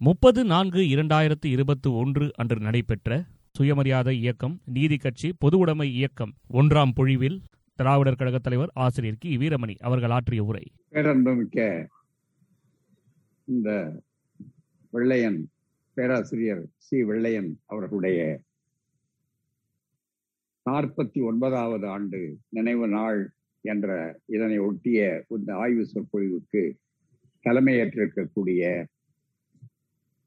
முப்பது நான்கு இரண்டாயிரத்து இருபத்தி ஒன்று அன்று நடைபெற்ற சுயமரியாதை இயக்கம் நீதி கட்சி பொதுவுடைமை இயக்கம் ஒன்றாம் பொழிவில் திராவிடர் கழக தலைவர் ஆசிரியர் கி. வீரமணி அவர்கள் ஆற்றிய உரை. பேரன்புமிக்க இந்த வெள்ளையன் பேராசிரியர் சி. வெள்ளையன் அவர்களுடைய நாற்பத்தி ஒன்பதாவது ஆண்டு நினைவு நாள் என்ற இதனை ஒட்டிய இந்த ஆய்வு சொற்பொழிவுக்கு தலைமையேற்றிருக்கக்கூடிய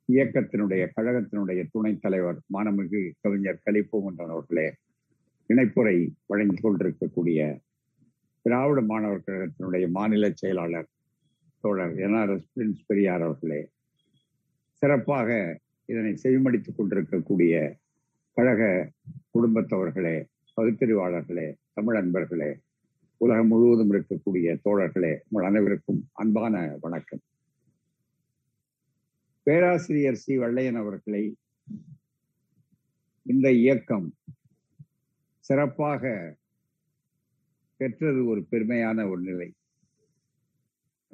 இயக்கத்தினுடைய கழகத்தினுடைய துணைத் தலைவர் மானமிகு கவிஞர் கலிப்பூமன்றன் அவர்களே இணைப்புரை வழங்கிக் கொண்டிருக்கக்கூடிய திராவிட மாணவர் கழகத்தினுடைய மாநில செயலாளர் தோழர் என்ஆர்எஸ் பிரின்ஸ் பெரியார் அவர்களே சிறப்பாக இதனை செவிமடித்துக் கொண்டிருக்கக்கூடிய கழக குடும்பத்தவர்களே பகுத்தறிவாளர்களே தமிழ் அன்பர்களே உலகம் முழுவதும் இருக்கக்கூடிய தோழர்களே உங்கள் அனைவருக்கும் அன்பான வணக்கம். பேராசிரியர் சி. வெள்ளையன் அவர்களை இந்த இயக்கம் சிறப்பாக பெற்றது ஒரு பெருமையான ஒரு நிலை.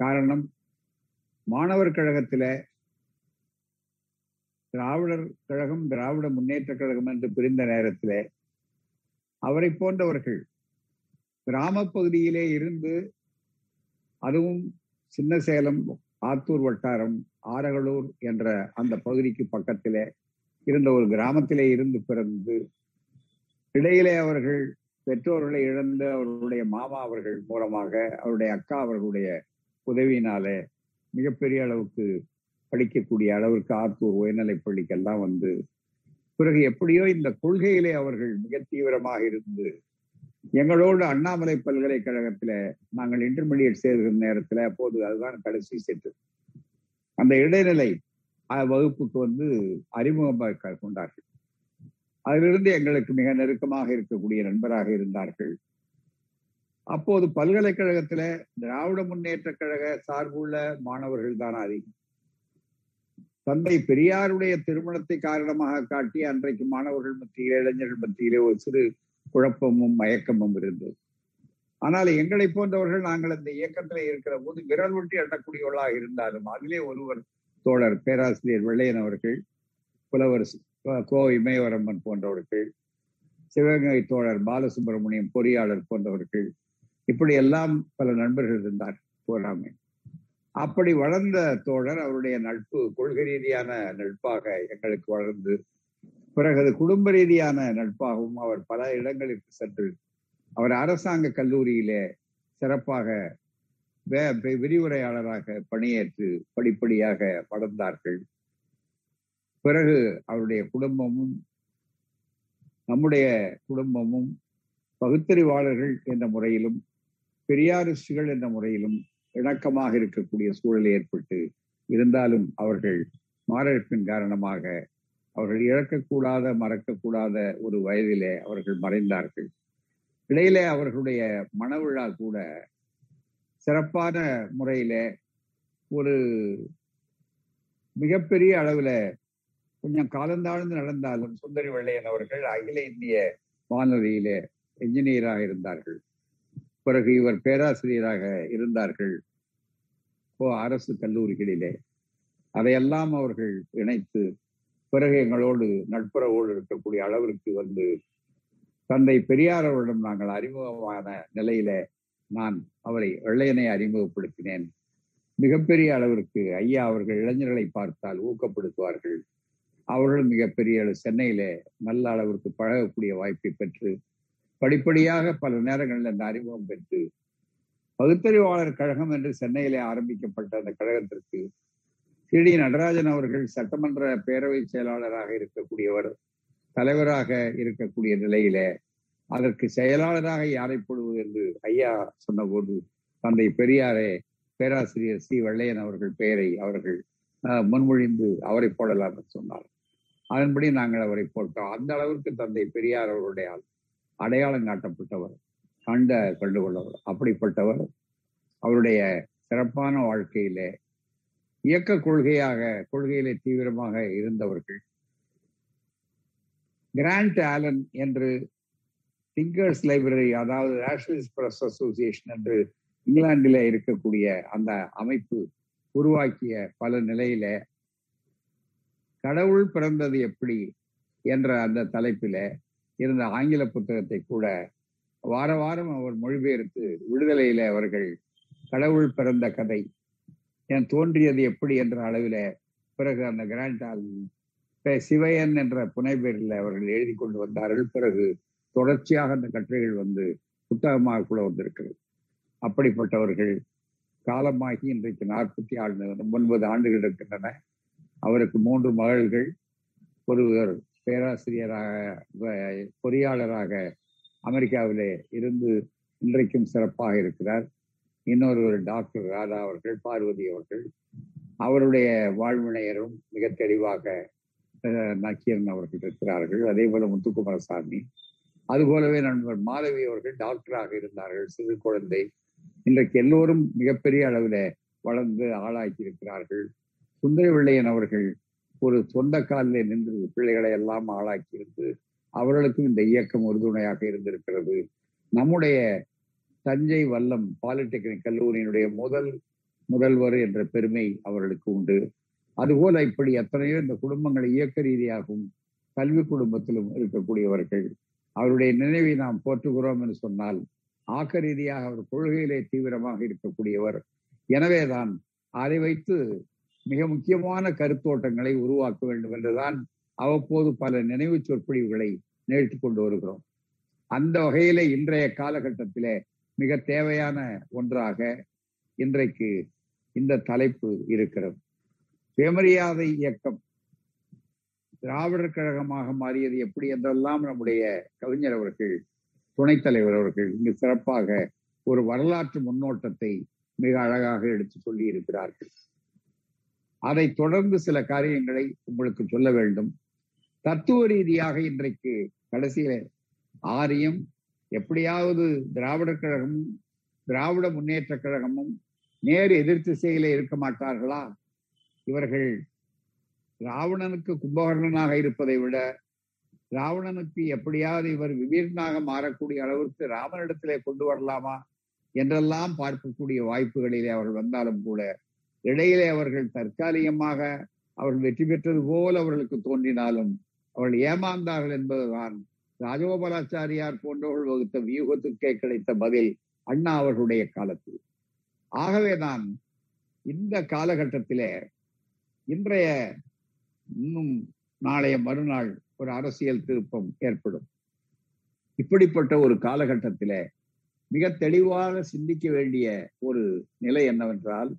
காரணம் மாணவர் கழகத்தில் திராவிடர் கழகம் திராவிட முன்னேற்ற கழகம் என்று பிரிந்த நேரத்தில் அவரை போன்றவர்கள் கிராம பகுதியிலே இருந்து அதுவும் சின்ன சேலம் ஆத்தூர் வட்டாரம் ஆரகளூர் என்ற அந்த பகுதிக்கு பக்கத்திலே இருந்த ஒரு கிராமத்திலே இருந்து பிறந்து இடையிலே அவர்கள் பெற்றோர்களை இழந்த அவர்களுடைய மாமா அவர்கள் மூலமாக அவருடைய அக்கா அவர்களுடைய உதவியினாலே மிகப்பெரிய அளவுக்கு படிக்கக்கூடிய அளவிற்கு ஆத்தூர் உயர்நிலைப் பள்ளிக்கெல்லாம் வந்து பிறகு எப்படியோ இந்த கொள்கையிலே அவர்கள் மிக தீவிரமாக இருந்து எங்களோடு அண்ணாமலை பல்கலைக்கழகத்துல நாங்கள் இன்டர்மீடியட் சேர்கிற நேரத்துல அப்போது அதுதான் கடைசி செட்டு அந்த இடைநிலை வகுப்புக்கு வந்து அறிமுகமாக கொண்டார்கள். அதிலிருந்து எங்களுக்கு மிக நெருக்கமாக இருக்கக்கூடிய நண்பராக இருந்தார்கள். அப்போது பல்கலைக்கழகத்துல திராவிட முன்னேற்ற கழக சார்புள்ள மாணவர்கள் தான் அதிகம் தந்தை பெரியாருடைய திருமணத்தை காரணமாக காட்டி அன்றைக்கு மாணவர்கள் மத்தியிலே இளைஞர்கள் மத்தியிலே ஒரு சிறு குழப்பமும் மயக்கமும் இருந்தது. ஆனால் எங்களை போன்றவர்கள் நாங்கள் அந்த இயக்கத்தில் இருக்கிற போது விரல் ஒட்டி எண்ணக்கூடியவர்களாக இருந்தாலும் அதிலே ஒருவர் தோழர் பேராசிரியர் வெள்ளையன் அவர்கள் புலவர் கோ இமயவரம்மன் போன்றவர்கள் சிவகங்கை தோழர் பாலசுப்ரமணியம் பொறியாளர் போன்றவர்கள் இப்படி எல்லாம் பல நண்பர்கள் இருந்தார் போராமை. அப்படி வளர்ந்த தோழர் அவருடைய நட்பு கொள்கை ரீதியான நட்பாக எங்களுக்கு வளர்ந்து பிறகு அது குடும்ப ரீதியான நட்பாகவும் அவர் பல இடங்களுக்கு சென்று அவர் அரசாங்க கல்லூரியிலே சிறப்பாக விரிவுரையாளராக பணியேற்று படிப்படியாக வளர்ந்தார்கள். பிறகு அவருடைய குடும்பமும் நம்முடைய குடும்பமும் பகுத்தறிவாளர்கள் என்ற முறையிலும் பெரியாரிஸ்டுகள் என்ற முறையிலும் இணக்கமாக இருக்கக்கூடிய சூழல் ஏற்பட்டு இருந்தாலும் அவர்கள் மாரடைப்பின் காரணமாக அவர்கள் இழக்கக்கூடாத மறக்கக்கூடாத ஒரு வயதிலே அவர்கள் மறைந்தார்கள். இடையிலே அவர்களுடைய மனவிழா கூட சிறப்பான முறையில ஒரு மிகப்பெரிய அளவுல கொஞ்சம் காலந்தாழ்ந்து நடந்தாலும் சுந்தரி வெள்ளையன் அவர்கள் அகில இந்திய வானொலியில என்ஜினியராக இருந்தார்கள். பிறகு இவர் பேராசிரியராக இருந்தார்கள். அரசு கல்லூரிகளிலே. அதையெல்லாம் அவர்கள் இணைத்து பிறகு எங்களோடு நட்புறவோடு இருக்கக்கூடிய அளவிற்கு வந்து தந்தை பெரியார் அவரிடம் நாங்கள் அறிமுகமான நிலையில நான் அவரை வெள்ளையனை அறிமுகப்படுத்தினேன். மிகப்பெரிய அளவிற்கு ஐயா அவர்கள் இளைஞர்களை பார்த்தால் ஊக்கப்படுத்துவார்கள். அவர்களும் மிகப்பெரிய சென்னையில நல்ல அளவிற்கு பழகக்கூடிய வாய்ப்பை பெற்று படிப்படியாக பல நேரங்களில் அந்த அறிமுகம் பெற்று பகுத்தறிவாளர் கழகம் என்று சென்னையிலே ஆரம்பிக்கப்பட்ட அந்த கழகத்திற்கு டி. நடராஜன் அவர்கள் சட்டமன்ற பேரவை செயலாளராக இருக்கக்கூடியவர் தலைவராக இருக்கக்கூடிய நிலையில அதற்கு செயலாளராக யாரை போடுவது என்று ஐயா சொன்னபோது தந்தை பெரியாரே பேராசிரியர் சி. வெள்ளையன் அவர்கள் பெயரை அவர்கள் முன்மொழிந்து அவரை போடலாம் என்று சொன்னார். அதன்படி நாங்கள் அவரை போட்டோம். அந்த அளவிற்கு தந்தை பெரியார் அவருடைய அடையாளம் காட்டப்பட்டவர் கண்ட கண்டுகொள்ளவர் அப்படிப்பட்டவர். அவருடைய சிறப்பான வாழ்க்கையிலே இயக்க கொள்கையாக கொள்கையிலே தீவிரமாக இருந்தவர்கள். கிராண்ட் ஆலன் என்று திங்கர்ஸ் லைப்ரரி அதாவது நேஷனலிஸ்ட் பிரஸ் அசோசியேஷன் என்று இங்கிலாந்தில இருக்கக்கூடிய அந்த அமைப்பு உருவாக்கிய பல நிலையில கடவுள் பிறந்தது எப்படி என்ற அந்த தலைப்பில இருந்த ஆங்கில புத்தகத்தை கூட வார வாரம் அவர் மொழிபெயர்த்து விடுதலையில அவர்கள் கடவுள் பிறந்த கதை என் தோன்றியது எப்படி என்ற அளவில் பிறகு அந்த கிராண்ட் சிவையன் என்ற புனைப்பெயரில் அவர்கள் எழுதி கொண்டு வந்தார்கள். பிறகு தொடர்ச்சியாக அந்த கட்டுரைகள் வந்து புத்தகமாக கூட வந்திருக்கிறது. அப்படிப்பட்டவர்கள் காலமாகி இன்றைக்கு நாற்பத்தி ஆறு ஒன்பது ஆண்டுகள் இருக்கின்றன. அவருக்கு மூன்று மகள்கள். ஒருவர் பேராசிரியராக பொறியாளராக அமெரிக்காவிலே இருந்து இன்றைக்கும் சிறப்பாக இருக்கிறார். இன்னொருவர் டாக்டர் ராதா அவர்கள் பார்வதி அவர்கள் அவருடைய வாழ்வினையரும் மிக தெளிவாக நக்கீரன் அவர்கள் இருக்கிறார்கள். அதே போல முத்துக்குமாரசாமி. அதுபோலவே நண்பர் மாதவி அவர்கள் டாக்டராக இருந்தார்கள். சிறு குழந்தை. இன்றைக்கு எல்லோரும் மிகப்பெரிய அளவில் வளர்ந்து ஆளாக்கி இருக்கிறார்கள். சுந்தர வெள்ளையன் அவர்கள் ஒரு சொந்த காலில் நின்று பிள்ளைகளை எல்லாம் ஆளாக்கி இருந்து அவர்களுக்கும் இந்த இயக்கம் உறுதுணையாக இருந்திருக்கிறது. நம்முடைய தஞ்சை வல்லம் பாலிடெக்னிக் கல்லூரியினுடைய முதல் முதல்வர் என்ற பெருமை அவர்களுக்கு உண்டு. அதுபோல இப்படி எத்தனையோ இந்த குடும்பங்களை இயக்க ரீதியாகவும் கல்வி குடும்பத்திலும் இருக்கக்கூடியவர்கள். அவருடைய நினைவை நாம் போற்றுகிறோம் என்று சொன்னால் ஆக்க ரீதியாக அவர் கொள்கையிலே தீவிரமாக இருக்கக்கூடியவர். எனவேதான் அதை வைத்து மிக முக்கியமான கருத்தோட்டங்களை உருவாக்க வேண்டும் என்றுதான் அவ்வப்போது பல நினைவு சொற்பொழிவுகளை நிகழ்த்தி கொண்டு வருகிறோம். அந்த வகையில இன்றைய காலகட்டத்திலே மிக தேவையான ஒன்றாக இன்றைக்கு இந்த தலைப்பு இருக்கிறது. சுயமரியாதை இயக்கம் திராவிடர் கழகமாக மாறியது எப்படி என்றெல்லாம் நம்முடைய கவிஞர் அவர்கள் துணைத் தலைவர் அவர்கள் இங்கு சிறப்பாக ஒரு வரலாற்று முன்னோட்டத்தை மிக அழகாக எடுத்து சொல்லி இருக்கிறார்கள். அதை தொடர்ந்து சில காரியங்களை உங்களுக்கு சொல்ல வேண்டும். தத்துவ ரீதியாக இன்றைக்கு கடைசியில ஆரியம் எப்படியாவது திராவிடர் கழகமும் திராவிட முன்னேற்ற கழகமும் நேர் எதிர் திசையில இருக்க மாட்டார்களா? இவர்கள் ராவணனுக்கு கும்பகர்ணனாக இருப்பதை விட ராவணனுக்கு எப்படியாவது இவர் விபீர்ணாக மாறக்கூடிய அளவிற்கு ராமனிடத்திலே கொண்டு வரலாமா? என்றெல்லாம் பார்க்கக்கூடிய வாய்ப்புகளிலே அவர்கள் வந்தாலும் கூட இடையிலே அவர்கள் தற்காலிகமாக அவர்கள் வெற்றி பெற்றது போல் அவர்களுக்கு தோன்றினாலும் அவர்கள் ஏமாந்தார்கள் என்பதுதான் ராஜகோபாலாச்சாரியார் போன்றவர்கள் வகுத்த வியூகத்துக்கே கிடைத்த பதில் அண்ணா அவர்களுடைய காலத்தில். ஆகவேதான் இந்த காலகட்டத்திலே இன்றைய இன்னும் நாளைய மறுநாள் ஒரு அரசியல் திருப்பம் ஏற்படும். இப்படிப்பட்ட ஒரு காலகட்டத்தில மிக தெளிவாக சிந்திக்க வேண்டிய ஒரு நிலை என்னவென்றால்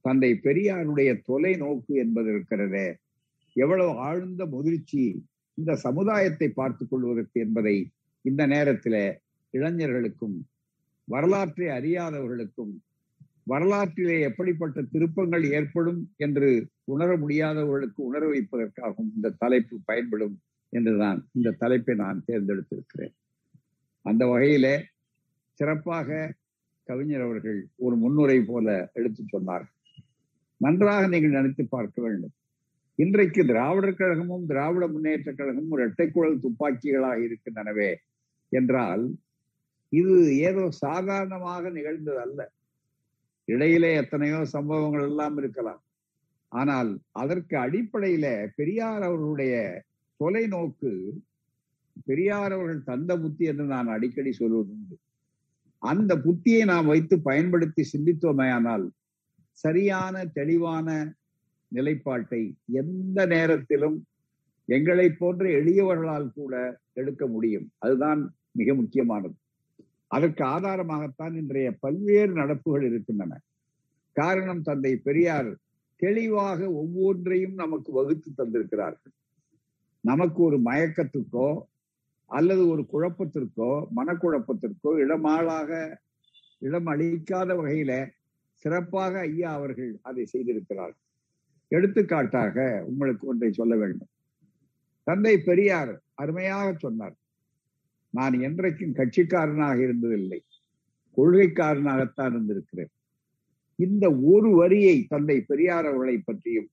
தந்தை பெரியாருடைய தொலைநோக்கு என்பது இருக்கிறதே எவ்வளவு ஆழ்ந்த முதிர்ச்சி இந்த சமுதாயத்தை பார்த்துக் கொள்வதற்கு என்பதை இந்த நேரத்தில் இளைஞர்களுக்கும் வரலாற்றை அறியாதவர்களுக்கும் வரலாற்றிலே எப்படிப்பட்ட திருப்பங்கள் ஏற்படும் என்று உணர முடியாதவர்களுக்கு உணர வைப்பதற்காகவும் இந்த தலைப்பு பயன்படும் என்றுதான் இந்த தலைப்பை நான் தேர்ந்தெடுத்திருக்கிறேன். அந்த வகையில சிறப்பாக கவிஞர் அவர்கள் ஒரு முன்னுரை போல எடுத்து சொன்னார் நன்றாக நீங்கள் நினைத்து பார்க்க வேண்டும். இன்றைக்கு திராவிடர் கழகமும் திராவிட முன்னேற்ற கழகமும் இரட்டைக்குழல் துப்பாக்கிகளாக இருக்கின்றனவே என்றால் இது ஏதோ சாதாரணமாக நிகழ்ந்தது அல்ல. இடையிலே எத்தனையோ சம்பவங்கள் எல்லாம் இருக்கலாம். ஆனால் அதற்கு அடிப்படையில பெரியார் அவர்களுடைய தொலைநோக்கு பெரியார் அவர்கள் தந்த புத்தி என்று நான் அடிக்கடி சொல்வதுண்டு. அந்த புத்தியை நாம் வைத்து பயன்படுத்தி சிந்தித்தோமேயானால் சரியான தெளிவான நிலைப்பாட்டை எந்த நேரத்திலும் எங்களை போன்ற எளியவர்களால் கூட எடுக்க முடியும். அதுதான் மிக முக்கியமானது. அதற்கு ஆதாரமாகத்தான் இன்றைய பல்வேறு நடப்புகள் இருக்கின்றன. காரணம் தந்தை பெரியார் தெளிவாக ஒவ்வொன்றையும் நமக்கு வகுத்து தந்திருக்கிறார்கள். நமக்கு ஒரு மயக்கத்துக்கோ அல்லது ஒரு குழப்பத்திற்கோ மனக்குழப்பத்திற்கோ இடமாளாக இடம் அளிக்காத வகையில சிறப்பாக ஐயா அவர்கள் அதை செய்திருக்கிறார்கள். எடுத்துக்காட்டாக உங்களுக்கு ஒன்றை சொல்ல வேண்டும். தந்தை பெரியார் அருமையாக சொன்னார். நான் என்றைக்கும் கட்சிக்காரனாக இருந்ததில்லை. கொள்கைக்காரனாகத்தான் இருந்திருக்கிறேன். இந்த ஒரு வரியை தந்தை பெரியார் அவர்களை பற்றியும்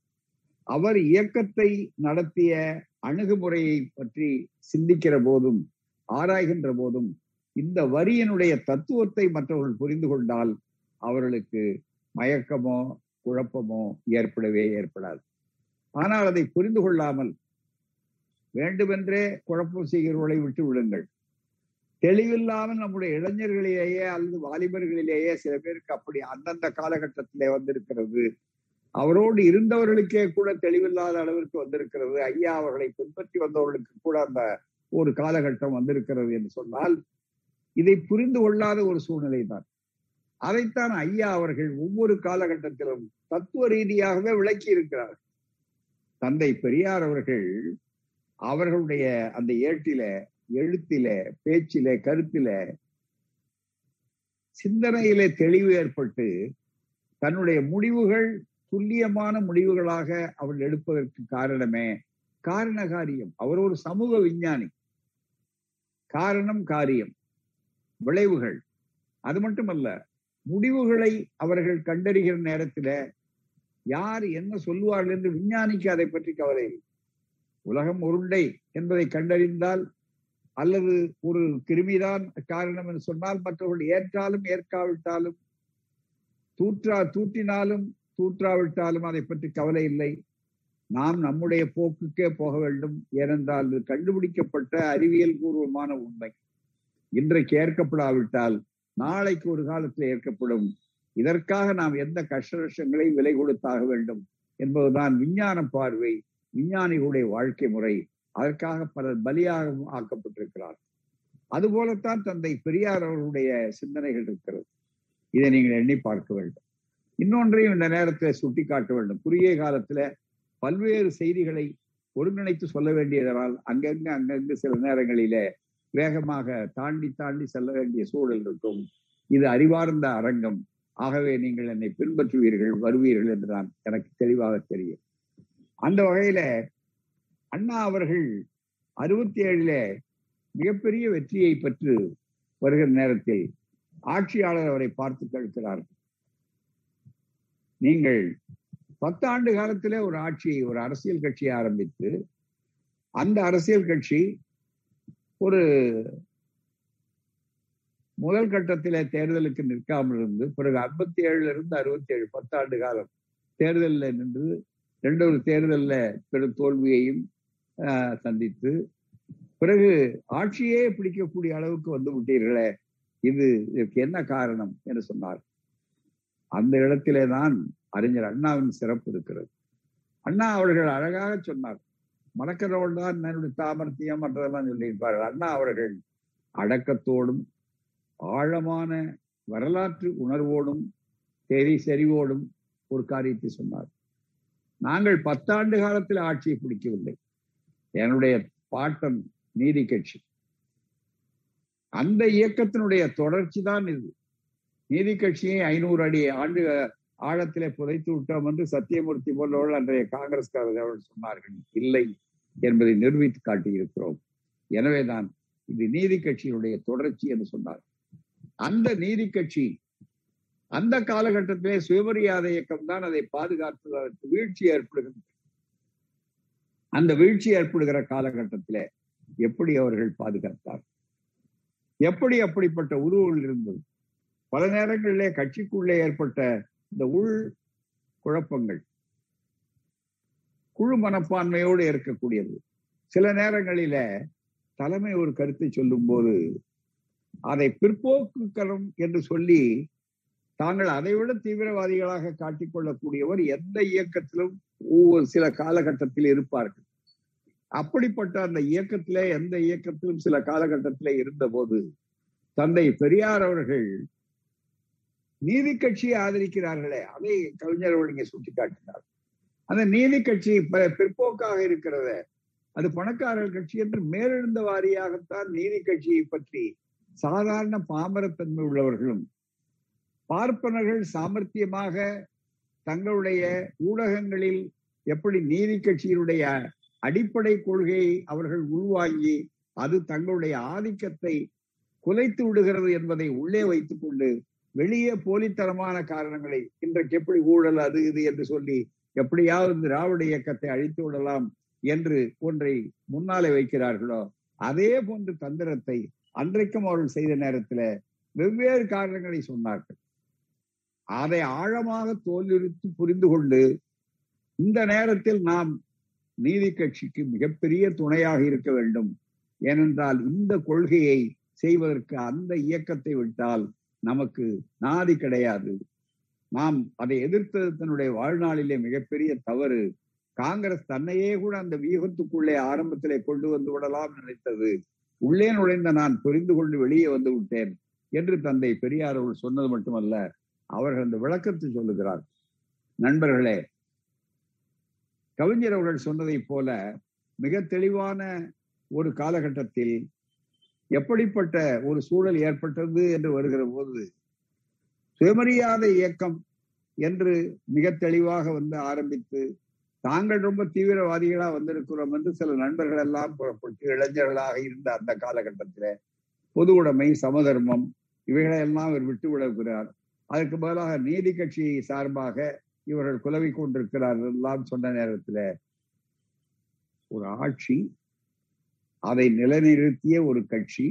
அவர் இயக்கத்தை நடத்திய அணுகுமுறையை பற்றி சிந்திக்கிற போதும் ஆராய்கின்ற போதும் இந்த வரியினுடைய தத்துவத்தை மற்றவர்கள் புரிந்து கொண்டால் அவர்களுக்கு மயக்கமோ குழப்பமோ ஏற்படவே ஏற்படாது. ஆனால் அதை புரிந்து கொள்ளாமல் வேண்டுமென்றே குழப்பம் செய்கிறவர்களை விட்டு விடுங்கள். தெளிவில்லாமல் நம்முடைய இளைஞர்களிலேயே அல்லது வாலிபர்களிலேயே சில பேருக்கு அப்படி அந்தந்த காலகட்டத்திலே வந்திருக்கிறது. அவரோடு இருந்தவர்களுக்கே கூட தெளிவில்லாத அளவிற்கு வந்திருக்கிறது. ஐயா அவர்களை பின்பற்றி வந்தவர்களுக்கு கூட அந்த ஒரு காலகட்டம் வந்திருக்கிறது என்று சொன்னால் இதை புரிந்து கொள்ளாத ஒரு சூழ்நிலை தான் அதைத்தான் ஐயா அவர்கள் ஒவ்வொரு காலகட்டத்திலும் தத்துவ ரீதியாகவே விளக்கி இருக்கிறார் தந்தை பெரியார் அவர்கள் அவர்களுடைய அந்த ஏட்டில எழுத்தில பேச்சில கருத்தில சிந்தனையிலே தெளிவு ஏற்பட்டு தன்னுடைய முடிவுகள் துல்லியமான முடிவுகளாக அவர் எடுப்பதற்கு காரணமே காரண காரியம் அவர் ஒரு சமூக விஞ்ஞானி. காரணம் காரியம். விளைவுகள். அது மட்டுமல்ல முடிவுகளை அவர்கள் கண்டறிகிற நேரத்துல யார் என்ன சொல்லுவார்கள் என்று விஞ்ஞானிக்கு அதை பற்றி கவலை இல்லை. உலகம் உருண்டை என்பதை கண்டறிந்தால் அல்லது ஒரு கிருமிதான் காரணம் என்று சொன்னால் மற்றவர்கள் ஏற்றாலும் ஏற்காவிட்டாலும் தூற்றா தூற்றினாலும் தூற்றாவிட்டாலும் அதை பற்றி கவலை இல்லை. நாம் நம்முடைய போக்குக்கே போக வேண்டும். ஏனென்றால் கண்டுபிடிக்கப்பட்ட அறிவியல் பூர்வமான உண்மை. இன்றைக்கு ஏற்கப்படாவிட்டால் நாளைக்கு ஒரு காலத்தில் ஏற்கப்படும். இதற்காக நாம் எந்த கஷ்டங்களை விலை கொடுத்தாக வேண்டும் என்பதுதான் விஞ்ஞான பார்வை விஞ்ஞானிகளுடைய வாழ்க்கை முறை. அதற்காக பலர் பலியாக ஆக்கப்பட்டிருக்கிறார். அதுபோலத்தான் தந்தை பெரியார் அவர்களுடைய சிந்தனைகள் இருக்கிறது. இதை நீங்கள் எண்ணி பார்க்க வேண்டும். இன்னொன்றையும் இந்த நேரத்தில் சுட்டி காட்ட வேண்டும். குறுகிய காலத்துல பல்வேறு செய்திகளை ஒருங்கிணைத்து சொல்ல வேண்டியதனால் அங்கங்கு அங்கங்கு சில நேரங்களிலே வேகமாக தாண்டி தாண்டி செல்ல வேண்டிய சூழல் இருக்கும். இது அறிவார்ந்த அரங்கம். ஆகவே நீங்கள் என்னை பின்பற்றுவீர்கள் வருவீர்கள் என்றுதான் எனக்கு தெளிவாக தெரியும். அந்த வகையில அண்ணா அவர்கள் அறுபத்தி ஏழுல மிகப்பெரிய வெற்றியை பெற்று வருகிற நேரத்தில் ஆட்சியாளர் அவரை பார்த்து கேட்கிறார்கள். நீங்கள் பத்தாண்டு காலத்திலே ஒரு ஆட்சியை ஒரு அரசியல் கட்சியை ஆரம்பித்து அந்த அரசியல் கட்சி ஒரு முதல் கட்டத்திலே தேர்தலுக்கு நிற்காமல் இருந்து பிறகு ஐம்பத்தி ஏழுல இருந்து அறுபத்தி ஏழு பத்தாண்டு காலம் தேர்தலில் நின்று இரண்டொரு தேர்தலில் பெரும் தோல்வியையும் சந்தித்து பிறகு ஆட்சியே பிடிக்கக்கூடிய அளவுக்கு வந்து விட்டீர்களே இது இதற்கு என்ன காரணம் என்று சொன்னார். அந்த இடத்திலே தான் அறிஞர் அண்ணாவின் சிறப்பு இருக்கிறது. அண்ணா அவர்கள் அழகாக சொன்னார். மறக்கிறவள் தான் என்னுடைய தாமர்த்தியம் மற்றதெல்லாம் சொல்லியிருப்பார்கள் அண்ணா அவர்கள் அடக்கத்தோடும் ஆழமான வரலாற்று உணர்வோடும் தேதி செறிவோடும் ஒரு காரியத்தை சொன்னார். நாங்கள் பத்தாண்டு காலத்தில் ஆட்சியை பிடிக்கவில்லை. என்னுடைய பாட்டம் நீதி கட்சி. அந்த இயக்கத்தினுடைய தொடர்ச்சி தான் இது. நீதி கட்சியை ஐநூறு அடி ஆண்டு ஆழத்திலே புதைத்து விட்டோம் என்று சத்தியமூர்த்தி போன்றவர்கள் அன்றைய காங்கிரஸ்காரர்கள் சொன்னார்கள். இல்லை என்பதை நிரூபித்து காட்டியிருக்கிறோம். எனவேதான் இது நீதி கட்சியினுடைய தொடர்ச்சி என்று சொன்னார். அந்த நீதி கட்சி அந்த காலகட்டத்திலே சுயமரியாதை இயக்கம் தான் அதை பாதுகாத்து வீழ்ச்சி ஏற்படுகின்ற அந்த வீழ்ச்சி ஏற்படுகிற காலகட்டத்திலே எப்படி அவர்கள் பாதுகாத்தார்? எப்படி அப்படிப்பட்ட உருவங்கள் இருந்தது? பல நேரங்களிலே கட்சிக்குள்ளே ஏற்பட்ட இந்த உள் குழப்பங்கள். குழு மனப்பான்மையோடு இருக்கக்கூடியது. சில நேரங்களில தலைமை ஒரு கருத்தை சொல்லும் போது அதை பிற்போக்குக்கரம் என்று சொல்லி தாங்கள் அதைவிட தீவிரவாதிகளாக காட்டிக்கொள்ளக்கூடியவர் எந்த இயக்கத்திலும் ஒவ்வொரு சில காலகட்டத்தில் இருப்பார்கள். அப்படிப்பட்ட அந்த இயக்கத்திலே எந்த இயக்கத்திலும் சில காலகட்டத்திலே இருந்த போது தந்தை பெரியார் அவர்கள் நீதி கட்சியை ஆதரிக்கிறார்களே. அதை கவிஞர் இங்கே சுட்டிக்காட்டினார். அந்த நீதி கட்சி பிற்போக்காக இருக்கிறத அது பணக்காரர் கட்சி என்று மேலெழுந்த வாரியாகத்தான் நீதி கட்சியை பற்றி சாதாரண பாமரத்தன்மை உள்ளவர்களும் பார்ப்பனர்கள் சாமர்த்தியமாக தங்களுடைய ஊடகங்களில் எப்படி நீதி கட்சியினுடைய அடிப்படை கொள்கையை அவர்கள் உள்வாங்கி அது தங்களுடைய ஆதிக்கத்தை குலைத்து விடுகிறது என்பதை உள்ளே வைத்துக் கொண்டு வெளியே போலித்தனமான காரணங்களை இன்றைக்கு எப்படி ஊழல் அது இது என்று சொல்லி எப்படியாவது திராவிட இயக்கத்தை அழித்து விடலாம் என்று ஒன்றை முன்னாலே வைக்கிறார்களோ அதே போன்ற தந்திரத்தை அன்றைக்கும் அவர்கள் செய்த நேரத்தில் வெவ்வேறு காரணங்களை சொன்னார்கள். அதை ஆழமாக தோல்வித்து புரிந்து கொண்டு இந்த நேரத்தில் நாம் நீதி கட்சிக்கு மிகப்பெரிய துணையாக இருக்க வேண்டும். ஏனென்றால் இந்த கொள்கையை செய்வதற்கு அந்த இயக்கத்தை விட்டால் நமக்கு நாதி கிடையாது. நாம் அதை எதிர்த்தது தன்னுடைய வாழ்நாளிலே மிகப்பெரிய தவறு. காங்கிரஸ் தன்னையே கூட அந்த வியூகத்துக்குள்ளே ஆரம்பத்திலே கொண்டு வந்து விடலாம் நினைத்தது. உள்ளே நுழைந்த நான் புரிந்து கொண்டு வெளியே வந்து விட்டேன் என்று தந்தை பெரியார் அவர்கள் சொன்னது மட்டுமல்ல அவர்கள் அந்த விளக்கத்தை சொல்லுகிறார். நண்பர்களே கவிஞர் அவர்கள் சொன்னதை போல மிக தெளிவான ஒரு காலகட்டத்தில் எப்படிப்பட்ட ஒரு சூழல் ஏற்பட்டது என்று வருகிற போது சுயமரியாதை இயக்கம் என்று மிக தெளிவாக வந்து ஆரம்பித்து தாங்கள் ரொம்ப தீவிரவாதிகளா வந்திருக்கிறோம் என்று சில நண்பர்கள் எல்லாம் புறப்பட்டு இளைஞர்களாக இருந்த அந்த காலகட்டத்தில பொது உடைமை சமதர்மம் இவைகளெல்லாம் அவர் விட்டு விடுகிறார் அதற்கு பதிலாக நீதி கட்சியை சார்பாக இவர்கள் குலவி கொண்டிருக்கிறார்கள் எல்லாம் சொன்ன நேரத்துல ஒரு ஆட்சி அதை நிலைநிறுத்திய ஒரு கட்சி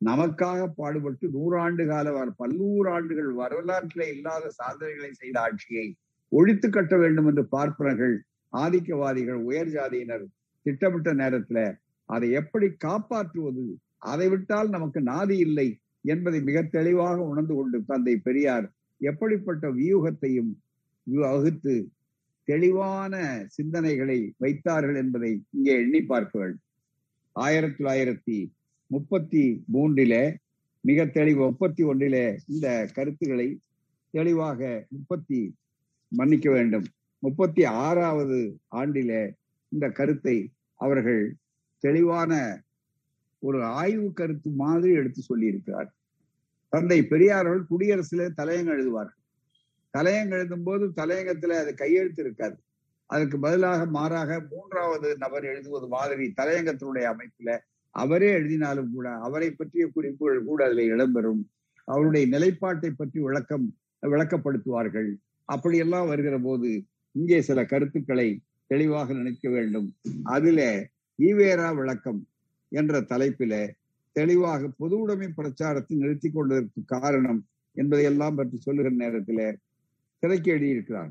நமக்காக பாடுபட்டு நூறாண்டு கால பல்லூறு ஆண்டுகள் வரலாற்றிலே இல்லாத சாதனைகளை செய்த ஆட்சியை ஒழித்து கட்ட வேண்டும் என்று பார்ப்பனர்கள் ஆதிக்கவாதிகள் உயர் ஜாதியினர் திட்டமிட்ட நேரத்துல அதை எப்படி காப்பாற்றுவது? அதை விட்டால் நமக்கு நாதி இல்லை என்பதை மிக தெளிவாக உணர்ந்து கொண்டு தந்தை பெரியார் எப்படிப்பட்ட வியூகத்தையும் வகுத்து தெளிவான சிந்தனைகளை வைத்தார்கள் என்பதை இங்கே எண்ணி பார்க்க வேண்டும் ஆயிரத்தி தொள்ளாயிரத்தி முப்பத்தி மூன்றில மிக தெளிவு முப்பத்தி ஒன்றிலே இந்த கருத்துக்களை தெளிவாக முப்பத்தி மன்னிக்க வேண்டும். முப்பத்தி ஆறாவது ஆண்டிலே இந்த கருத்தை அவர்கள் தெளிவான ஒரு ஆய்வு கருத்து மாதிரி எடுத்து சொல்லியிருக்கிறார். தந்தை பெரியார்கள் குடியரசுல தலையங்கம் எழுதுவார்கள். தலையங்கம் எழுதும் போது தலையங்கத்துல அது கையெழுத்து இருக்காது அதற்கு பதிலாக மாறாக மூன்றாவது நபர் எழுதுவது மாதிரி தலையங்கத்தினுடைய அமைப்புல அவரே எழுதினாலும் கூட அவரை பற்றிய குறிப்புகள் கூட அதில் இடம்பெறும். அவருடைய நிலைப்பாட்டை பற்றி விளக்கம் விளக்கப்படுத்துவார்கள். அப்படியெல்லாம் வருகிற போது இங்கே சில கருத்துக்களை தெளிவாக நினைக்க வேண்டும். அதில ஈவேரா விளக்கம் என்ற தலைப்பில தெளிவாக பொது உடைமை பிரச்சாரத்தை நிறுத்தி கொண்டதற்கு காரணம் என்பதையெல்லாம் பற்றி சொல்லுகிற நேரத்தில் திரைக்கு எழுதியிருக்கிறார்.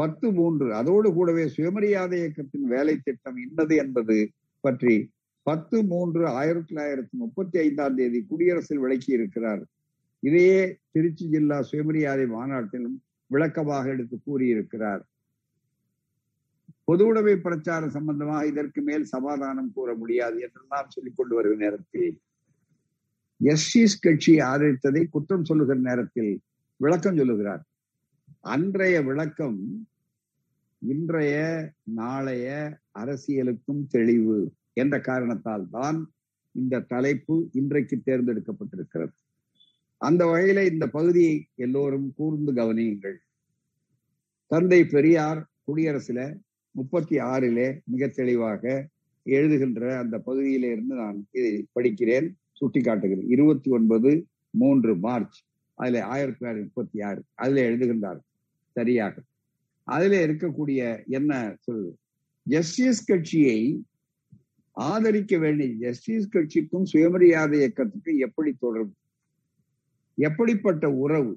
பத்து மூன்று. அதோடு கூடவே சுயமரியாதை இயக்கத்தின் வேலை திட்டம் இன்னது என்பது பற்றி பத்து மூன்று ஆயிரத்தி தொள்ளாயிரத்தி முப்பத்தி ஐந்தாம் தேதி குடியரசில் விளக்கி இருக்கிறார். இதையே திருச்சி ஜில்லா சுயமரியாதை மாநாட்டிலும் விளக்கமாக எடுத்து கூறியிருக்கிறார். பொது உடைமை பிரச்சாரம் சம்பந்தமாக இதற்கு மேல் சமாதானம் கூற முடியாது என்றெல்லாம் சொல்லிக் கொண்டு வருகிற நேரத்தில். எஸ்சிஸ் கட்சி ஆதரித்ததை குற்றம் சொல்லுகிற நேரத்தில் விளக்கம் சொல்லுகிறார். அன்றைய விளக்கம் இன்றைய நாளைய அரசியலுக்கும் தெளிவு என்ற காரணத்தால் தான் இந்த தலைப்பு இன்றைக்கு தேர்ந்தெடுக்கப்பட்டிருக்கிறது. அந்த வகையில இந்த பகுதியை எல்லோரும் கூர்ந்து கவனியுங்கள். தந்தை பெரியார் குடியரசுல முப்பத்தி ஆறிலே மிக தெளிவாக எழுதுகின்ற அந்த பகுதியில இருந்து நான் இதை படிக்கிறேன் சுட்டி காட்டுகிறேன் இருபத்தி ஒன்பது மூன்று மார்ச் அதுல ஆயிரத்தி தொள்ளாயிரத்தி முப்பத்தி ஆறு அதுல எழுதுகின்றார்கள் சரியாக. அதுல இருக்கக்கூடிய என்ன சொல்லு ஜஸ்டிஸ் கட்சியை ஆதரிக்க வேண்டிய ஜஸ்டிஸ் கட்சிக்கும் சுயமரியாதை இயக்கத்துக்கும் எப்படி தொடர்பு? எப்படிப்பட்ட உறவு?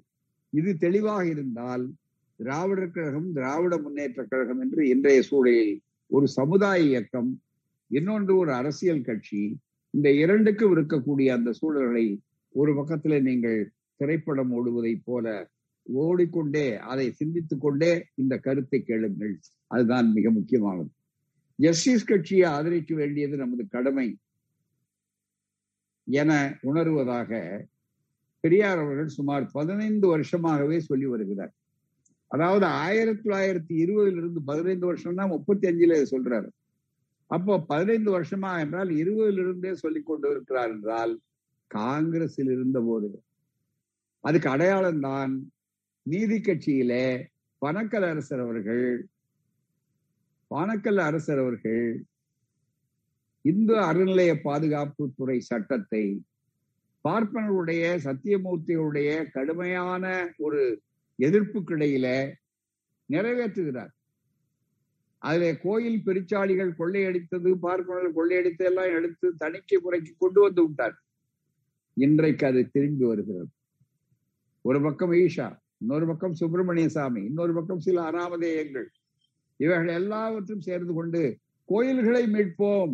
இது தெளிவாக இருந்தால் திராவிடர் கழகம் திராவிட முன்னேற்ற கழகம் என்று இன்றைய சூழலில் ஒரு சமுதாய இயக்கம் இன்னொன்று ஒரு அரசியல் கட்சி இந்த இரண்டுக்கும் இருக்கக்கூடிய அந்த சூழல்களை ஒரு பக்கத்துல நீங்கள் திரைப்படம் ஓடுவதை போல ஓடிக்கொண்டே அதை சிந்தித்துக் கொண்டே இந்த கருத்தை கேளுங்கள். அதுதான் மிக முக்கியமானது. ஜஸ்டிஸ் கட்சியை ஆதரிக்க வேண்டியது நமது கடமை என உணர்வதாக பெரியார் அவர்கள் சுமார் பதினைந்து வருஷமாகவே சொல்லி வருகிறார். அதாவது ஆயிரத்தி தொள்ளாயிரத்தி இருபதுல இருந்து பதினைந்து வருஷம் தான் முப்பத்தி அஞ்சுல சொல்றாரு. அப்போ பதினைந்து வருஷமா என்றால் இருபதிலிருந்தே சொல்லிக் கொண்டு இருக்கிறார் என்றால் காங்கிரஸில் இருந்த போது அதுக்கு அடையாளம் தான் நீதி கட்சியில பணக்கல் அரசர் அவர்கள் பானக்கல் அரசர் அவர்கள் இந்து அறநிலைய பாதுகாப்பு துறை சட்டத்தை பார்ப்பனருடைய சத்தியமூர்த்திகளுடைய கடுமையான ஒரு எதிர்ப்புக்கிடையில நிறைவேற்றுகிறார். அதுல கோயில் பெருச்சாளிகள் கொள்ளையடித்தது பார்ப்பனர்கள் கொள்ளையடித்தது எல்லாம் எடுத்து தணிக்கை முறைக்கு கொண்டு வந்து விட்டார். இன்றைக்கு அது திரும்பி வருகிறது. ஒரு பக்கம் ஈஷா இன்னொரு பக்கம் சுப்பிரமணிய சாமி இன்னொரு பக்கம் சில அனாமதேயங்கள். இவைகள் எல்லாவற்றும் சேர்ந்து கொண்டு கோயில்களை மீட்போம்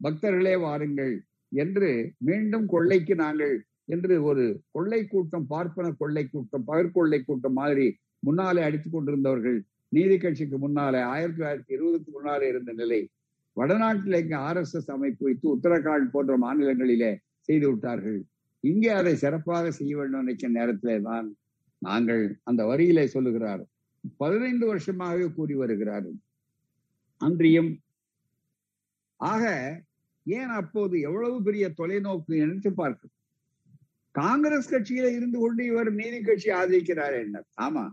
பக்தர்களே வாருங்கள் என்று மீண்டும் கொள்ளைக்கு நாங்கள் என்று ஒரு கொள்ளை கூட்டம் பார்ப்பன கொள்ளை கூட்டம் பகற்கொள்ளை கூட்டம் மாதிரி முன்னாலே அடித்துக் கொண்டிருந்தவர்கள் நீதி கட்சிக்கு முன்னாலே ஆயிரத்தி தொள்ளாயிரத்தி இருபதுக்கு முன்னாலே இருந்த நிலை வடநாட்டில் இங்க ஆர் எஸ் எஸ் அமைப்பு வைத்து உத்தரகாண்ட் போன்ற மாநிலங்களிலே செய்து விட்டார்கள். இங்கே அதை சிறப்பாக செய்ய வேண்டும் நினைக்கிற நேரத்திலே தான் நாங்கள் அந்த வரியிலே சொல்லுகிறார் பதினைந்து வருஷமாகவே கூறி வருகிறார். அன்றியும் ஆக ஏன் அப்போது எவ்வளவு பெரிய தொலைநோக்கு நினைத்து பார்க்க? காங்கிரஸ் கட்சியில இருந்து கொண்டு இவர் நீதி கட்சி ஆதரிக்கிறார் என்ன ஆமா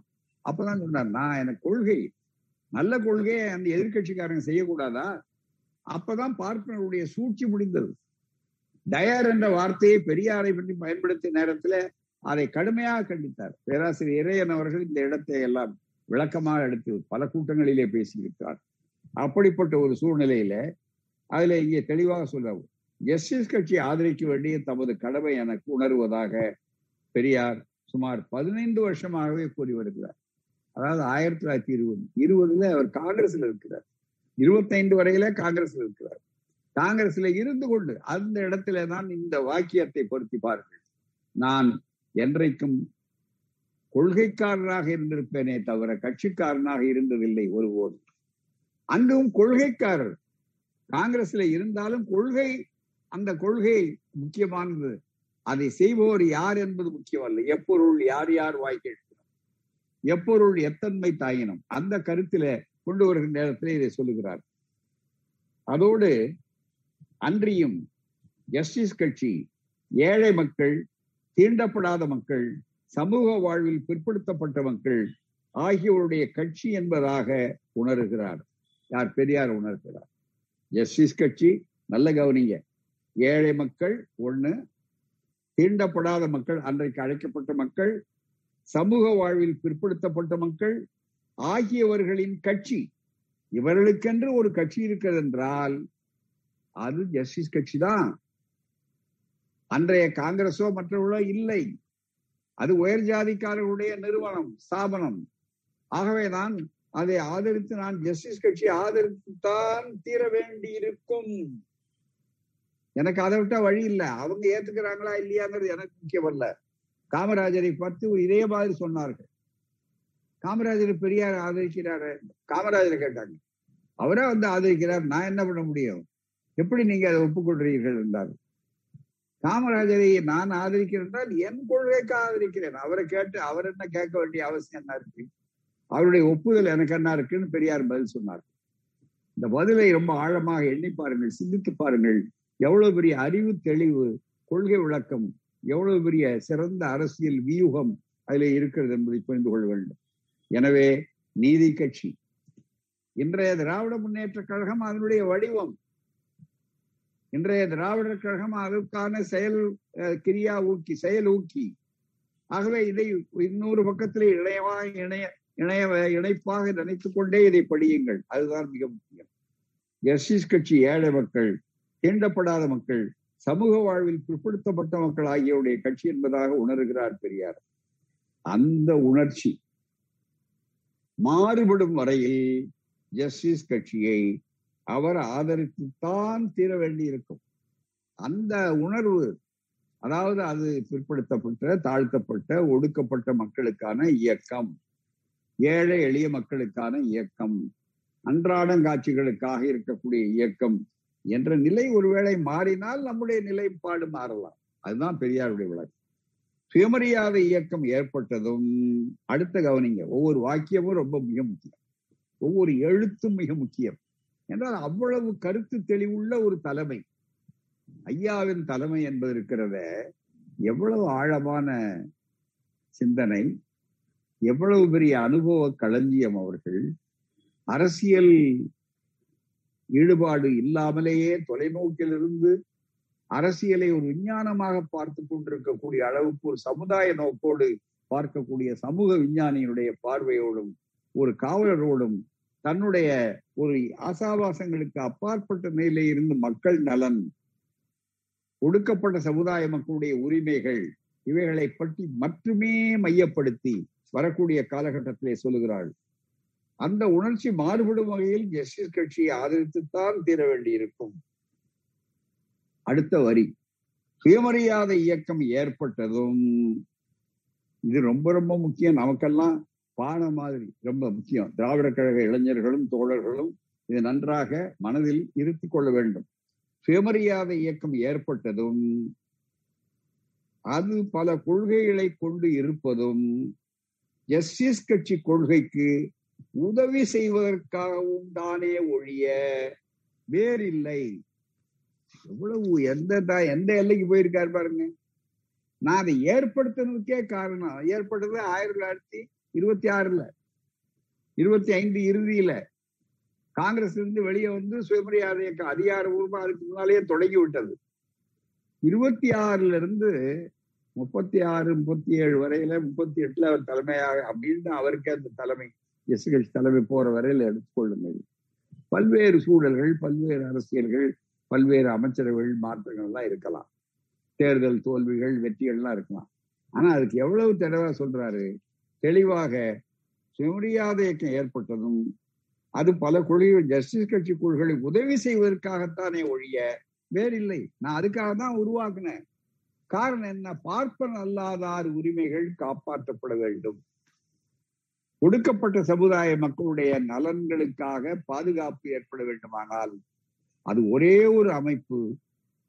அப்பதான் சொன்னார் நான் எனக்கு கொள்கை நல்ல கொள்கையை அந்த எதிர்கட்சிக்காரங்க செய்யக்கூடாதா? அப்பதான் பார்ப்பனருடைய சூழ்ச்சி முடிந்தது. டயர் என்ற வார்த்தையை பெரியாரை பற்றி பயன்படுத்திய நேரத்துல அதை கடுமையாக கண்டித்தார். பேராசிரியர் இறையன் அவர்கள் இந்த இடத்தை எல்லாம் விளக்கமாக எடுத்து பல கூட்டங்களிலே பேசியிருக்கிறார். அப்படிப்பட்ட ஒரு சூழ்நிலையில அதுல இங்கே தெளிவாக சொல்லவும் எஸ்எஸ் கட்சி ஆதரிக்க வேண்டிய தமது கடமை எனக்கு உணர்வதாக பெரியார் சுமார் பதினைந்து வருஷமாகவே கூறி வருகிறார். அதாவது ஆயிரத்தி தொள்ளாயிரத்தி இருபது இருபதுல அவர் காங்கிரஸ்ல இருக்கிறார். இருபத்தைந்து வரையில காங்கிரஸ்ல இருக்கிறார். காங்கிரஸ்ல இருந்து கொண்டு அந்த இடத்துல தான் இந்த வாக்கியத்தை பொருத்தி பாருங்கள். நான் என்றைக்கும் கொள்கைக்காரராக இருந்திருப்பேனே தவிர கட்சிக்காரனாக இருந்ததில்லை ஒருபோது அங்கும் கொள்கைக்காரர். காங்கிரஸ்ல இருந்தாலும் கொள்கை அந்த கொள்கை முக்கியமானது. அதை செய்பவர் யார் என்பது முக்கியமல்ல. எப்பொருள் யார் யார் வாய் கேட்கிறோம் எப்பொருள் எத்தன்மை தாயினம்? அந்த கருத்தில கொண்டு வருகின்ற நேரத்தில் இதை சொல்லுகிறார். அதோடு அன்றியும் ஜஸ்டிஸ் கட்சி ஏழை மக்கள் தீண்டப்படாத மக்கள் சமூக வாழ்வில் பிற்படுத்தப்பட்ட மக்கள் ஆகியோருடைய கட்சி என்பதாக உணர்கிறார். யார்? பெரியார் உணர்கிறார். ஜஸ்டிஸ் கட்சி நல்ல கவனிங்க. ஏழை மக்கள் ஒண்ணு. தீண்டப்படாத மக்கள் அன்றைக்கு அழைக்கப்பட்ட மக்கள் சமூக வாழ்வில் பிற்படுத்தப்பட்ட மக்கள் ஆகியவர்களின் கட்சி. இவர்களுக்கென்று ஒரு கட்சி இருக்கிறது என்றால் அது ஜஸ்டிஸ் கட்சி தான். அன்றைய காங்கிரஸோ மற்றவர்களோ இல்லை. அது உயர் ஜாதிக்காரர்களுடைய நிறுவனம் ஸ்தாபனம். ஆகவேதான் அதை ஆதரித்து நான் ஜஸ்டிஸ் கட்சி ஆதரித்துத்தான் தீர வேண்டி இருக்கும் எனக்கு அதை விட்டா வழி இல்லை. அவங்க ஏத்துக்கிறாங்களா இல்லையாங்கிறது எனக்கு முக்கியமல்ல காமராஜரை பார்த்து இதே மாதிரி சொன்னார்கள். காமராஜர் பெரியார் ஆதரிக்கிறாரு. காமராஜரை கேட்டாங்க. அவரே வந்து ஆதரிக்கிறார். நான் என்ன பண்ண முடியும்? எப்படி நீங்க அதை ஒப்புக்கொள்றீர்கள் என்றார் காமராஜரை நான் ஆதரிக்கிறேன் என் கொள்கைக்கு ஆதரிக்கிறேன். அவரை கேட்டு அவர் என்ன கேட்க வேண்டிய அவசியம் என்ன இருக்கு? அவருடைய ஒப்புதல் எனக்கு என்ன இருக்குன்னு பெரியார் பதில் சொன்னார். இந்த பதிலை ரொம்ப ஆழமாக எண்ணி பாருங்கள் சிந்தித்து பாருங்கள். எவ்வளவு பெரிய அறிவு தெளிவு கொள்கை விளக்கம் எவ்வளவு பெரிய சிறந்த அரசியல் வியூகம் அதில் இருக்கிறது என்பதை புரிந்து கொள்ள வேண்டும். எனவே நீதி கட்சி இன்றைய திராவிட முன்னேற்ற கழகம் அதனுடைய வடிவம் இன்றைய திராவிடர் கழகம் அதற்கான செயல் கிரியா ஊக்கி செயல் ஊக்கி. ஆகவே இதை இன்னொரு பக்கத்திலே இணையமாக இணைய இணைய இணைப்பாக நினைத்துக் கொண்டே இதை படியுங்கள். அதுதான் மிக முக்கியம். ஜஸ்டிஸ் கட்சி ஏழை மக்கள் தீண்டப்படாத மக்கள் சமூக வாழ்வில் பிற்படுத்தப்பட்ட மக்கள் ஆகியோருடைய கட்சி என்பதாக உணர்கிறார் பெரியார். அந்த உணர்ச்சி மாறுபடும் வரையில் ஜஸ்டிஸ் கட்சியை அவர் ஆதரித்துத்தான் தீர வேண்டி இருக்கும் அந்த உணர்வு அதாவது அது பிற்படுத்தப்பட்ட தாழ்த்தப்பட்ட ஒடுக்கப்பட்ட மக்களுக்கான இயக்கம். ஏழை எளிய மக்களுக்கான இயக்கம். அன்றாடங்காட்சிகளுக்காக இருக்கக்கூடிய இயக்கம் என்ற நிலை ஒருவேளை மாறினால் நம்முடைய நிலைப்பாடு மாறலாம். அதுதான் பெரியாருடைய விளக்கம். சுயமரியாதை இயக்கம் ஏற்பட்டதும் அடுத்த கவனிங்க. ஒவ்வொரு வாக்கியமும் ரொம்ப மிக முக்கியம். ஒவ்வொரு எழுத்தும் மிக முக்கியம். என்றால் அவ்வளவு கருத்து தெளிவுள்ள ஒரு தலைமை. ஐயாவின் தலைமை என்பது இருக்கிறத எவ்வளவு ஆழமான சிந்தனை எவ்வளவு பெரிய அனுபவ களஞ்சியம் அவர்கள். அரசியல் ஈடுபாடு இல்லாமலேயே தொலைநோக்கில் இருந்து அரசியலை ஒரு விஞ்ஞானமாக பார்த்து கொண்டிருக்கக்கூடிய அளவுக்கு ஒரு சமுதாய நோக்கோடு பார்க்கக்கூடிய சமூக விஞ்ஞானியினுடைய பார்வையோடும் ஒரு காவலரோடும் தன்னுடைய ஒரு ஆசாபாசங்களுக்கு அப்பாற்பட்ட நிலையில இருந்து மக்கள் நலன் ஒடுக்கப்பட்ட சமுதாய மக்களுடைய உரிமைகள் இவைகளை பற்றி மட்டுமே மையப்படுத்தி வரக்கூடிய காலகட்டத்திலே சொல்லுகிறாள். அந்த உணர்ச்சி மாறுபடும் வகையில் ஜஸ்டிஸ் கட்சியை ஆதரித்துத்தான் தீர வேண்டியிருக்கும். அடுத்த வரி. சுயமரியாதை இயக்கம் ஏற்பட்டதும் இது ரொம்ப ரொம்ப முக்கியம். நமக்கெல்லாம் பான மாதிரி ரொம்ப முக்கியம். திராவிட கழக இளைஞர்களும் தோழர்களும் இது நன்றாக மனதில் இருத்திக் கொள்ள வேண்டும். சுயமரியாதை இயக்கம் ஏற்பட்டதும் அது பல கொள்கைகளை கொண்டு இருப்பதும் எஸ்எஸ் கட்சி கொள்கைக்கு உதவி செய்வதற்காகவும் தானே ஒழிய வேறில்லை. எவ்வளவு எந்த எந்த எல்லைக்கு போயிருக்காரு பாருங்க. நான் அதை ஏற்படுத்தினதுக்கே காரணம். ஏற்பட்டது ஆயிரத்தி தொள்ளாயிரத்தி இருபத்தி ஆறுல. இருபத்தி ஐந்து இறுதியில காங்கிரஸ் இருந்து வெளியே வந்து சுயமரியாதை இயக்கம் அதிகாரபூர்வமா அதுக்கு முன்னாலேயே தொடங்கி விட்டது. இருபத்தி ஆறுல இருந்து முப்பத்தி ஆறு முப்பத்தி ஏழு வரையில முப்பத்தி எட்டுல அவர் தலைமையாக அப்படின்னு அவருக்கு அந்த தலைமை எஸ் கட்சி தலைமை போற வரையில எடுத்துக்கொள்ளுங்கள். பல்வேறு சூழல்கள் பல்வேறு அரசியல்கள் பல்வேறு அமைச்சரவைகள் மாற்றங்கள் எல்லாம் இருக்கலாம். தேர்தல் தோல்விகள் வெற்றிகள்லாம் இருக்கலாம். ஆனா அதுக்கு எவ்வளவு தடவை சொல்றாரு? தெளிவாக சுயமரியாதை இயக்கம் ஏற்பட்டதும் அது பல குழுவில் ஜஸ்டிஸ் கட்சி குழுக்களை உதவி செய்வதற்காகத்தானே ஒழிய வேறில்லை நான் அதுக்காக தான் உருவாக்குனேன். காரணம் என்ன? பார்ப்பன் அல்லாதார் உரிமைகள் காப்பாற்றப்பட வேண்டும். ஒடுக்கப்பட்ட சமுதாய மக்களுடைய நலன்களுக்காக பாதுகாப்பு ஏற்பட வேண்டுமானால் அது ஒரே ஒரு அமைப்பு.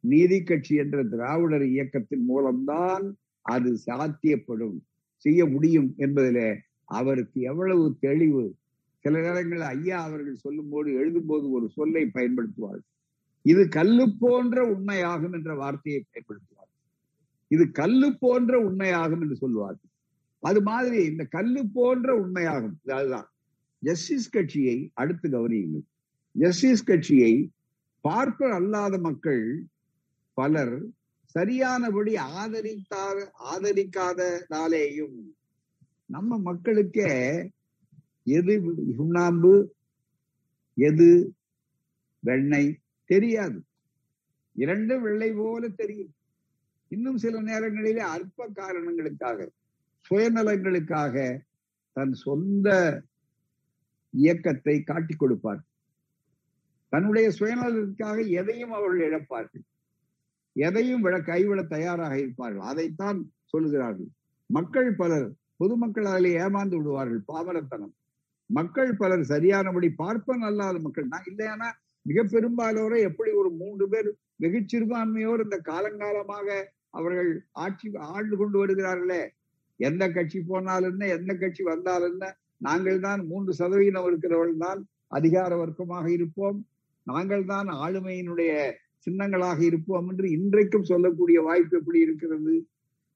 நீதி கட்சி என்ற திராவிடர் இயக்கத்தின் மூலம்தான் அது சாத்தியப்படும். செய்ய முடியும் என்பதிலே அவருக்கு எவ்வளவு தெளிவு. சில நேரங்களில் ஐயா அவர்கள் சொல்லும் போது எழுதும் போது ஒரு சொல்லை பயன்படுத்துவார் இது கல்லு போன்ற உண்மையாகும் என்ற வார்த்தையை பயன்படுத்துவார் இது கல்லு போன்ற உண்மையாகும் என்று சொல்லுவார்கள். அது மாதிரி இந்த கல்லு போன்ற உண்மையாகும். அதுதான். ஜஸ்டிஸ் கட்சியை அடுத்து கவனியுங்கள். ஜஸ்டிஸ் கட்சியை பார்ப்பர் அல்லாத மக்கள் பலர் சரியானபடி ஆதரித்தார் ஆதரிக்காததாலேயும் நம்ம மக்களுக்கே எது சுண்ணாம்பு எது? வெண்ணெய் தெரியாது. இரண்டு வெள்ளை போல தெரியும். இன்னும் சில நேரங்களிலே அற்ப காரணங்களுக்காக சுயநலங்களுக்காக தன் சொந்த இயக்கத்தை காட்டிக் கொடுப்பார் தன்னுடைய சுயநலத்திற்காக எதையும் அவர்கள் இழப்பார்கள். எதையும் விட கைவிட தயாராக இருப்பார்கள். அதைத்தான் சொல்லுகிறார்கள். மக்கள் பலர் பொதுமக்கள் அதில் ஏமாந்து விடுவார்கள். பாமரத்தனம் மக்கள் பலர் சரியானபடி பார்ப்பன் அல்லாத மக்கள். நான் இல்லையானா மிக பெரும்பாலோரை எப்படி ஒரு மூன்று பேர் வெகு சிறுபான்மையோர் இந்த காலங்காலமாக அவர்கள் ஆட்சி ஆண்டு கொண்டு வருகிறார்களே? எந்த கட்சி போனாலும் என்ன எந்த கட்சி வந்தாலும் என்ன நாங்கள் தான் மூன்று சதவீதம் இருக்கிறவர்கள் தான் அதிகார வர்க்கமாக இருப்போம். நாங்கள் தான் ஆளுமையினுடைய சின்னங்களாக இருப்போம் என்று இன்றைக்கும் சொல்லக்கூடிய வாய்ப்பு எப்படி இருக்கிறது?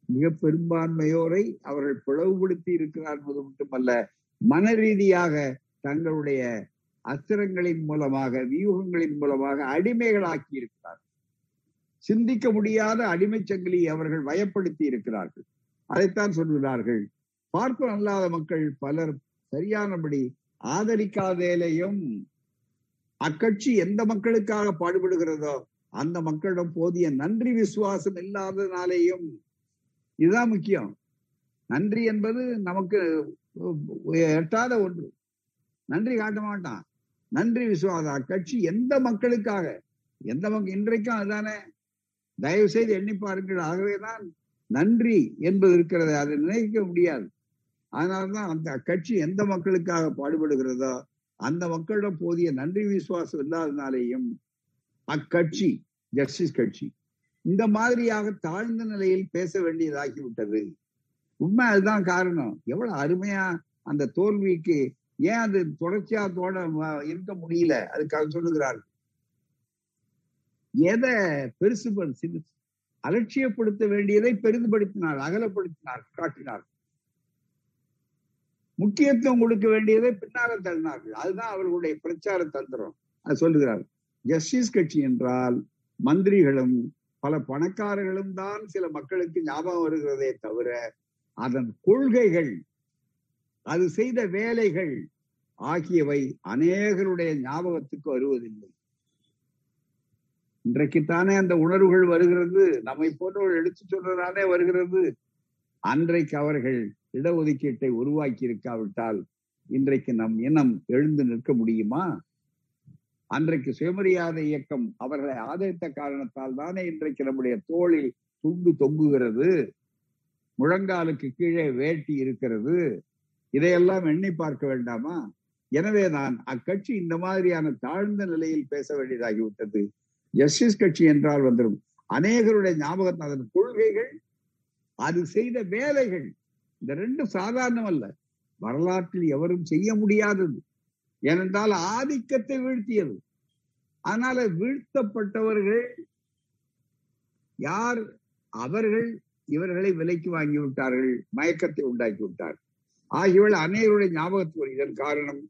மிக பெரும்பான்மையோரை அவர்கள் பிளவுபடுத்தி இருக்கிறார் என்பது மட்டுமல்ல மன ரீதியாக தங்களுடைய அஸ்திரங்களின் மூலமாக வியூகங்களின் மூலமாக அடிமைகளாக்கி இருக்கிறார் சிந்திக்க முடியாத அடிமை சங்கிலி அவர்கள் வயப்படுத்தி இருக்கிறார்கள். அதைத்தான் சொல்கிறார்கள். பார்ப்பன் அல்லாத மக்கள் பலர் சரியானபடி ஆதரிக்காதேலையும் அக்கட்சி எந்த மக்களுக்காக பாடுபடுகிறதோ அந்த மக்களிடம் போதிய நன்றி விசுவாசம் இல்லாததுனாலேயும் இதுதான் முக்கியம். நன்றி என்பது நமக்கு எட்டாத ஒன்று. நன்றி காட்ட மாட்டான். நன்றி விசுவாசம். அக்கட்சி எந்த மக்களுக்காக? எந்த மக்கள் இன்றைக்கும் அதுதானே. தயவு செய்து எண்ணி பாருங்கள். ஆகவேதான் நன்றி என்பது இருக்கிறது அதை நினைக்க முடியாது. அதனால்தான் அந்த கட்சி எந்த மக்களுக்காக பாடுபடுகிறதோ அந்த மக்களிடம் போதிய நன்றி விசுவாசம் இல்லாதனாலேயும் அக்கட்சி ஜஸ்டிஸ் கட்சி இந்த மாதிரியாக தாழ்ந்த நிலையில் பேச வேண்டியதாகிவிட்டது. உண்மை அதுதான் காரணம் எவ்வளவு அருமையா அந்த தோல்விக்கு ஏன் அது தொடர்ச்சியா தோட இருக்க முடியல அதுக்காக சொல்லுகிறார்கள். எதை பெருசு அலட்சியப்படுத்த வேண்டியதை பெரிதுபடுத்தினார் அகலப்படுத்தினார் காட்டினார். முக்கியத்துவம் கொடுக்க வேண்டியதை பின்னால தள்ளினார்கள். அதுதான் அவர்களுடைய பிரச்சார தந்திரம். அது சொல்லுகிறார் ஜஸ்டிஸ் கட்சி என்றால் மந்திரிகளும் பல பணக்காரர்களும் தான் சில மக்களுக்கு ஞாபகம் வருகிறதே தவிர அதன் கொள்கைகள் அது செய்த வேலைகள் ஆகியவை அநேகருடைய ஞாபகத்துக்கு வருவதில்லை. இன்றைக்குத்தானே அந்த உணர்வுகள் வருகிறது நம்மை போன்றவர்கள் எடுத்து சொல்றதானே வருகிறது. அன்றைக்கு அவர்கள் இடஒதுக்கீட்டை உருவாக்கி இருக்காவிட்டால் இன்றைக்கு நம் இனம் எழுந்து நிற்க முடியுமா? அன்றைக்கு சுயமரியாதை இயக்கம் அவர்களை ஆதரித்த காரணத்தால் தானே இன்றைக்கு நம்முடைய தோளில் துண்டு தொங்குகிறது. முழங்காலுக்கு கீழே வேட்டி இருக்கிறது. இதையெல்லாம் எண்ணி பார்க்க வேண்டாமா? எனவே நான் அக்கட்சி இந்த மாதிரியான தாழ்ந்த நிலையில் பேச வேண்டியதாகிவிட்டது. ஜஸ்டிஸ் கட்சி என்றால் வந்துடும் அநேகருடைய ஞாபகத்தில் அதன் கொள்கைகள் அது செய்த வேலைகள் இந்த ரெண்டும் சாதாரணம் அல்ல வரலாற்றில் எவரும் செய்ய முடியாதது. ஏனென்றால் ஆதிக்கத்தை வீழ்த்தியது. அதனால வீழ்த்தப்பட்டவர்கள் யார்? அவர்கள் இவர்களை விலைக்கு வாங்கி விட்டார்கள் மயக்கத்தை உண்டாக்கி விட்டார். ஆகியவள் அநேகருடைய ஞாபகத்துக்கு இதன் காரணம்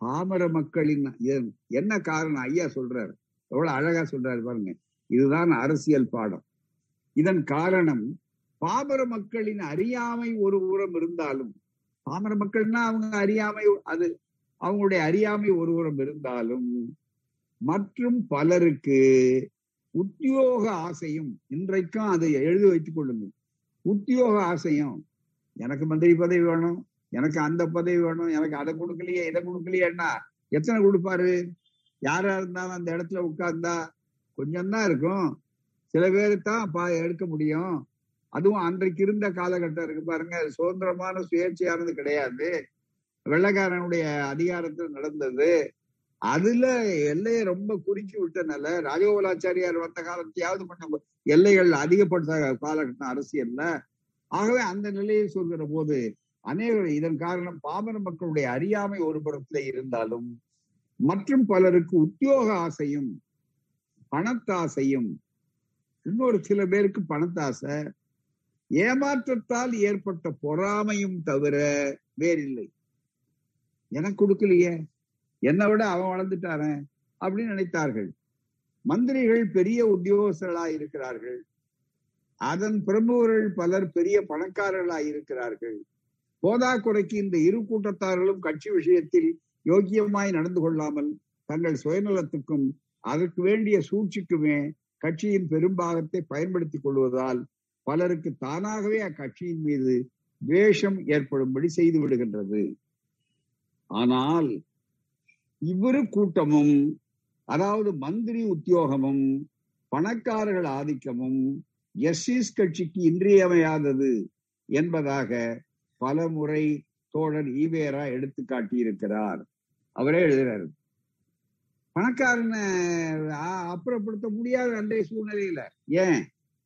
பாமர மக்களின் என்ன காரணம்? ஐயா சொல்றாரு. எவ்வளவு அழகா சொல்றாரு பாருங்க. இதுதான் அரசியல் பாடம். இதன் காரணம் பாமர மக்களின் அறியாமை ஒரு புறம் இருந்தாலும் பாமர மக்கள்னா அவங்க அறியாமை அது அவங்களுடைய அறியாமை ஒருவரும் இருந்தாலும் மற்றும் பலருக்கு உத்தியோக ஆசையும் இன்றைக்கும் அதை எழுதி வைத்துக் கொள்ளுங்கள். உத்தியோக ஆசையும் எனக்கு மந்திரி பதவி வேணும் எனக்கு அந்த பதவி வேணும் எனக்கு அதை கொடுக்கலையே இதை கொடுக்கலையேன்னா எத்தனை கொடுப்பாரு? யாரா இருந்தாலும் அந்த இடத்துல உட்கார்ந்தா கொஞ்சம் தான் இருக்கும். சில பேரு தான் பா எடுக்க முடியும். அதுவும் அன்றைக்கு இருந்த காலகட்டம் இருக்கு பாருங்க. சுதந்திரமான சுயேட்சையானது கிடையாது. வெள்ளக்காரனுடைய அதிகாரத்தில் நடந்தது. அதுல எல்லையை ரொம்ப குறிச்சு விட்டனால ராஜகோபாலாச்சாரியார் வந்த காலத்தையாவது கொஞ்சம் எல்லைகள் அதிகப்படுத்த காலகட்டம் அரசியல்ல. ஆகவே அந்த நிலையை சொல்கிற போது அநேக இதன் காரணம் பாமர மக்களுடைய அறியாமை ஒரு புறத்துல இருந்தாலும் மற்றும் பலருக்கு உத்தியோக ஆசையும் பணத்தாசையும் இன்னொரு சில பேருக்கு பணத்தாசை ஏமாற்றத்தால் ஏற்பட்ட பொறாமையும் தவிர வேறில்லை. எனக்கு கொடுக்கலையே. என்னை விட அவன் வளர்ந்துட்டாரன் அப்படின்னு நினைத்தார்கள். மந்திரிகள் பெரிய உத்தியோகஸ்தர்களாய் இருக்கிறார்கள். அதன் பிரமுகர்கள் பலர் பெரிய பணக்காரர்களாய் இருக்கிறார்கள். போதா குறைக்கு இந்த இரு கூட்டத்தார்களும் கட்சி விஷயத்தில் யோக்கியமாய் நடந்து கொள்ளாமல் தங்கள் சுயநலத்துக்கும் அதற்கு வேண்டிய சூழ்ச்சிக்குமே கட்சியின் பெரும்பாகத்தை பயன்படுத்திக் கொள்வதால் பலருக்கு தானாகவே அக்கட்சியின் மீது துவேஷம் ஏற்படும்படி செய்து விடுகின்றது. ஆனால் இவ்விரு கூட்டமும் அதாவது மந்திரி உத்தியோகமும் பணக்காரர்கள் ஆதிக்கமும் எஸ்இஸ் கட்சிக்கு இன்றியமையாதது என்பதாக பல முறை தோழர் ஈவேரா எடுத்து காட்டியிருக்கிறார். அவரே எழுதுறாரு. பணக்காரனை அப்புறப்படுத்த முடியாத அன்றைய சூழ்நிலையில. ஏன்?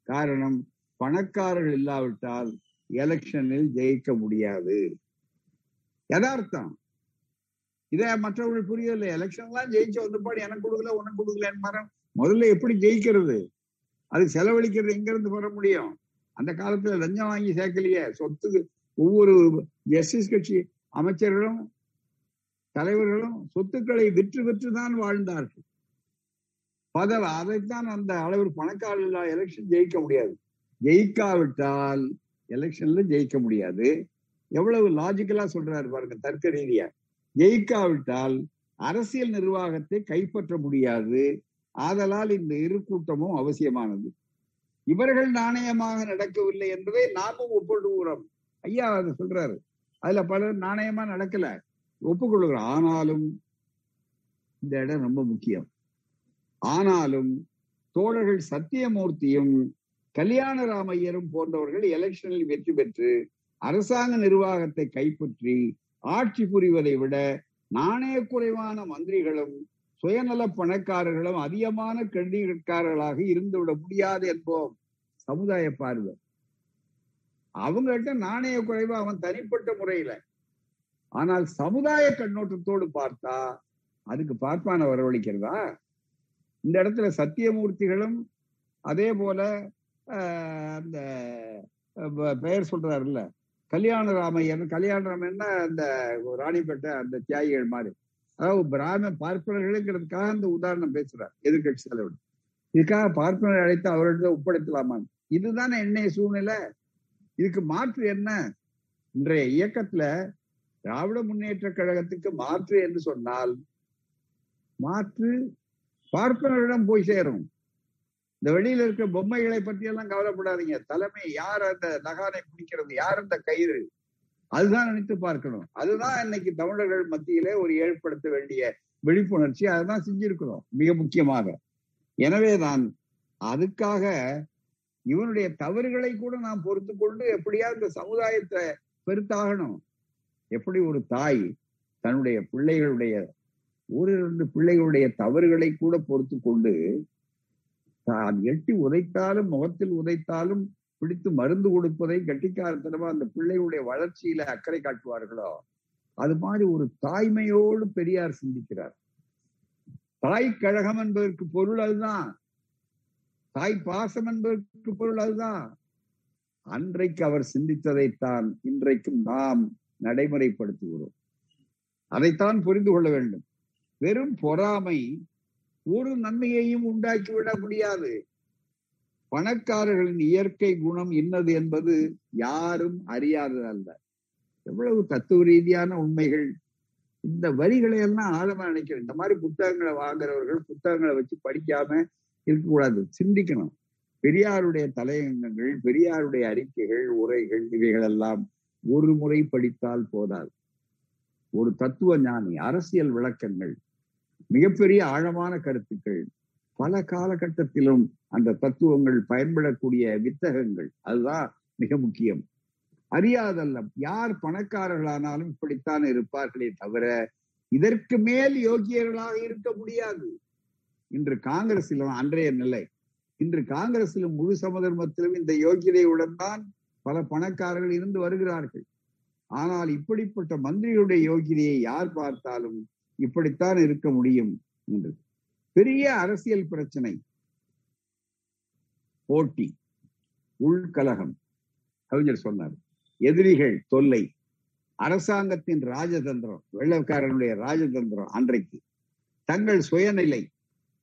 காரணம் பணக்காரர்கள் இல்லாவிட்டால் எலெக்ஷனில் ஜெயிக்க முடியாது. யதார்த்தம். இதே மற்றவர்கள் புரியல எலெக்ஷன் எல்லாம் ஜெயிச்சு வந்தபாடு எனக்கு கொடுக்கல உனக்கு கொடுக்கல முதல்ல எப்படி ஜெயிக்கிறது? அது செலவழிக்கிறது எங்க இருந்து வர முடியும்? அந்த காலத்துல லஞ்சம் வாங்கி சேர்க்கலையே. சொத்துக்கு ஒவ்வொரு எஸ்எஸ் கட்சி அமைச்சர்களும் தலைவர்களும் சொத்துக்களை விற்று விற்று தான் வாழ்ந்தார்கள். பதல் அதைத்தான் அந்த அளவு பணக்காரர்கள் எலெக்ஷன் ஜெயிக்க முடியாது. ஜெயிக்காவிட்டால் எலெக்ஷன்ல ஜெயிக்க முடியாது. எவ்வளவு லாஜிக்கலா சொல்றாரு பாருங்க தர்க்க ரீதியா. ஜெயிக்காவிட்டால் அரசியல் நிர்வாகத்தை கைப்பற்ற முடியாது. ஆதலால் இந்த இரு கூட்டமும் அவசியமானது. இவர்கள் நாணயமாக நடக்கவில்லை என்பதை நாமும் ஒப்புக்கொள்கிறோம். ஐயா அதை சொல்றாரு. அதுல பலர் நாணயமா நடக்கல. ஒப்புக்கொள்கிறோம். ஆனாலும் இந்த இடம் ரொம்ப முக்கியம். ஆனாலும் தோழர்கள் சத்தியமூர்த்தியும் கல்யாணராமையரும் போன்றவர்கள் எலெக்ஷனில் வெற்றி பெற்று அரசாங்க நிர்வாகத்தை கைப்பற்றி ஆட்சி புரிவதை விட நாணய குறைவான மந்திரிகளும் சுயநல பணக்காரர்களும் அதிகமான கண்டிகாரர்களாக இருந்துவிட முடியாது என்போம் சமுதாய பார்வை. அவங்கள்ட்ட நாணய குறைவு அவன் தனிப்பட்ட முறையில. ஆனால் சமுதாய கண்ணோட்டத்தோடு பார்த்தா அதுக்கு பார்ப்பான வரவழைக்கிறதா இந்த இடத்துல சத்தியமூர்த்திகளும் அதே போல அந்த பெயர் சொல்றாருல்ல கல்யாண ராமையன் கல்யாண ராமையன்னா அந்த ராணிப்பேட்டை அந்த தியாகிகள் மாதிரி. அதாவது பிராம பார்ப்பனர்களுங்கிறதுக்காக அந்த உதாரணம் பேசுறார் எதிர்கட்சி தலைவர். இதுக்காக பார்ப்பனர் அழைத்து அவர்கிட்ட ஒப்படைத்தலாமான்னு இதுதானே என்னைய சூழ்நிலை. இதுக்கு மாற்று என்ன? இன்றைய இயக்கத்துல திராவிட முன்னேற்ற கழகத்துக்கு மாற்று என்று சொன்னால் மாற்று பார்ப்பனரிடம் போய் சேரும். இந்த வெளியில இருக்கிற பொம்மைகளை பற்றி எல்லாம் கவலைப்படாதீங்க. தலைமை யார் அந்த நகானை பிடிக்கிறது யார் அந்த கயிறு? அதுதான் நினைத்து பார்க்கணும். அதுதான் இன்னைக்கு தமிழர்கள் மத்தியிலே ஒரு ஏற்படுத்த வேண்டிய விழிப்புணர்ச்சி. அதுதான் செஞ்சிருக்கிறோம் மிக முக்கியமாக. எனவேதான் அதுக்காக இவனுடைய தவறுகளை கூட நாம் பொறுத்து கொண்டு எப்படியா இந்த சமுதாயத்தை பெருத்தாகணும். எப்படி ஒரு தாய் தன்னுடைய பிள்ளைகளுடைய ஒரு இரண்டு பிள்ளைகளுடைய தவறுகளை கூட பொறுத்து கொண்டு தான். எட்டி உதைத்தாலும் முகத்தில் உதைத்தாலும் பிடித்து மருந்து கொடுப்பதை கட்டிக்காரத்தனமா அந்த பிள்ளையுடைய வளர்ச்சியில அக்கறை காட்டுவார்களோ? அது மாதிரி ஒரு தாய்மையோடு பெரியார் சிந்திக்கிறார். தாய் கழகம் என்பதற்கு பொருள் அதுதான். தாய் பாசம் என்பதற்கு பொருள் அதுதான். அன்றைக்கு அவர் சிந்தித்ததைத்தான் இன்றைக்கும் நாம் நடைமுறைப்படுத்துகிறோம். அதைத்தான் புரிந்து கொள்ள வேண்டும். வெறும் பொறாமை ஒரு நன்மையையும் உண்டாக்கிவிட முடியாது. பணக்காரர்களின் இயற்கை குணம் இன்னது என்பது யாரும் அறியாதது அல்ல எவ்வளவு தத்துவ ரீதியான உண்மைகள். இந்த வரிகளை எல்லாம் ஆழமா நினைக்கிறேன் இந்த மாதிரி புத்தகங்களை வாங்குறவர்கள் புத்தகங்களை வச்சு படிக்காம இருக்கக்கூடாது. சிந்திக்கணும். பெரியாருடைய தலையங்கங்கள் பெரியாருடைய அறிக்கைகள் உரைகள் இவைகள் எல்லாம் ஒரு முறை படித்தால் போதாது. ஒரு தத்துவ ஞானி அரசியல் விளக்கங்கள் மிகப்பெரிய ஆழமான கருத்துக்கள். பல காலகட்டத்திலும் அந்த தத்துவங்கள் பயன்படக்கூடிய வித்தகங்கள். அதுதான் மிக முக்கியம். அறியாதல்ல யார் பணக்காரர்களானாலும் இப்படித்தான் இருப்பார்களே தவிர இதற்கு மேல் யோகியர்களாக இருக்க முடியாது. இன்று காங்கிரசிலும் அன்றைய நிலை. இன்று காங்கிரசிலும் முழு சமதர்மத்திலும் இந்த யோகியதையுடன் தான் பல பணக்காரர்கள் இருந்து வருகிறார்கள். ஆனால் இப்படிப்பட்ட மந்திரிகளுடைய யோகியதையை யார் பார்த்தாலும் இப்படித்தான் இருக்க முடியும் என்று. பெரிய அரசியல் பிரச்சனை. போட்டி. உள்கலகம். கவிஞர் சொன்னார் எதிரிகள் தொல்லை. அரசாங்கத்தின் ராஜதந்திரம் வெள்ளக்காரனுடைய ராஜதந்திரம் அன்றைக்கு. தங்கள் சுயநிலை.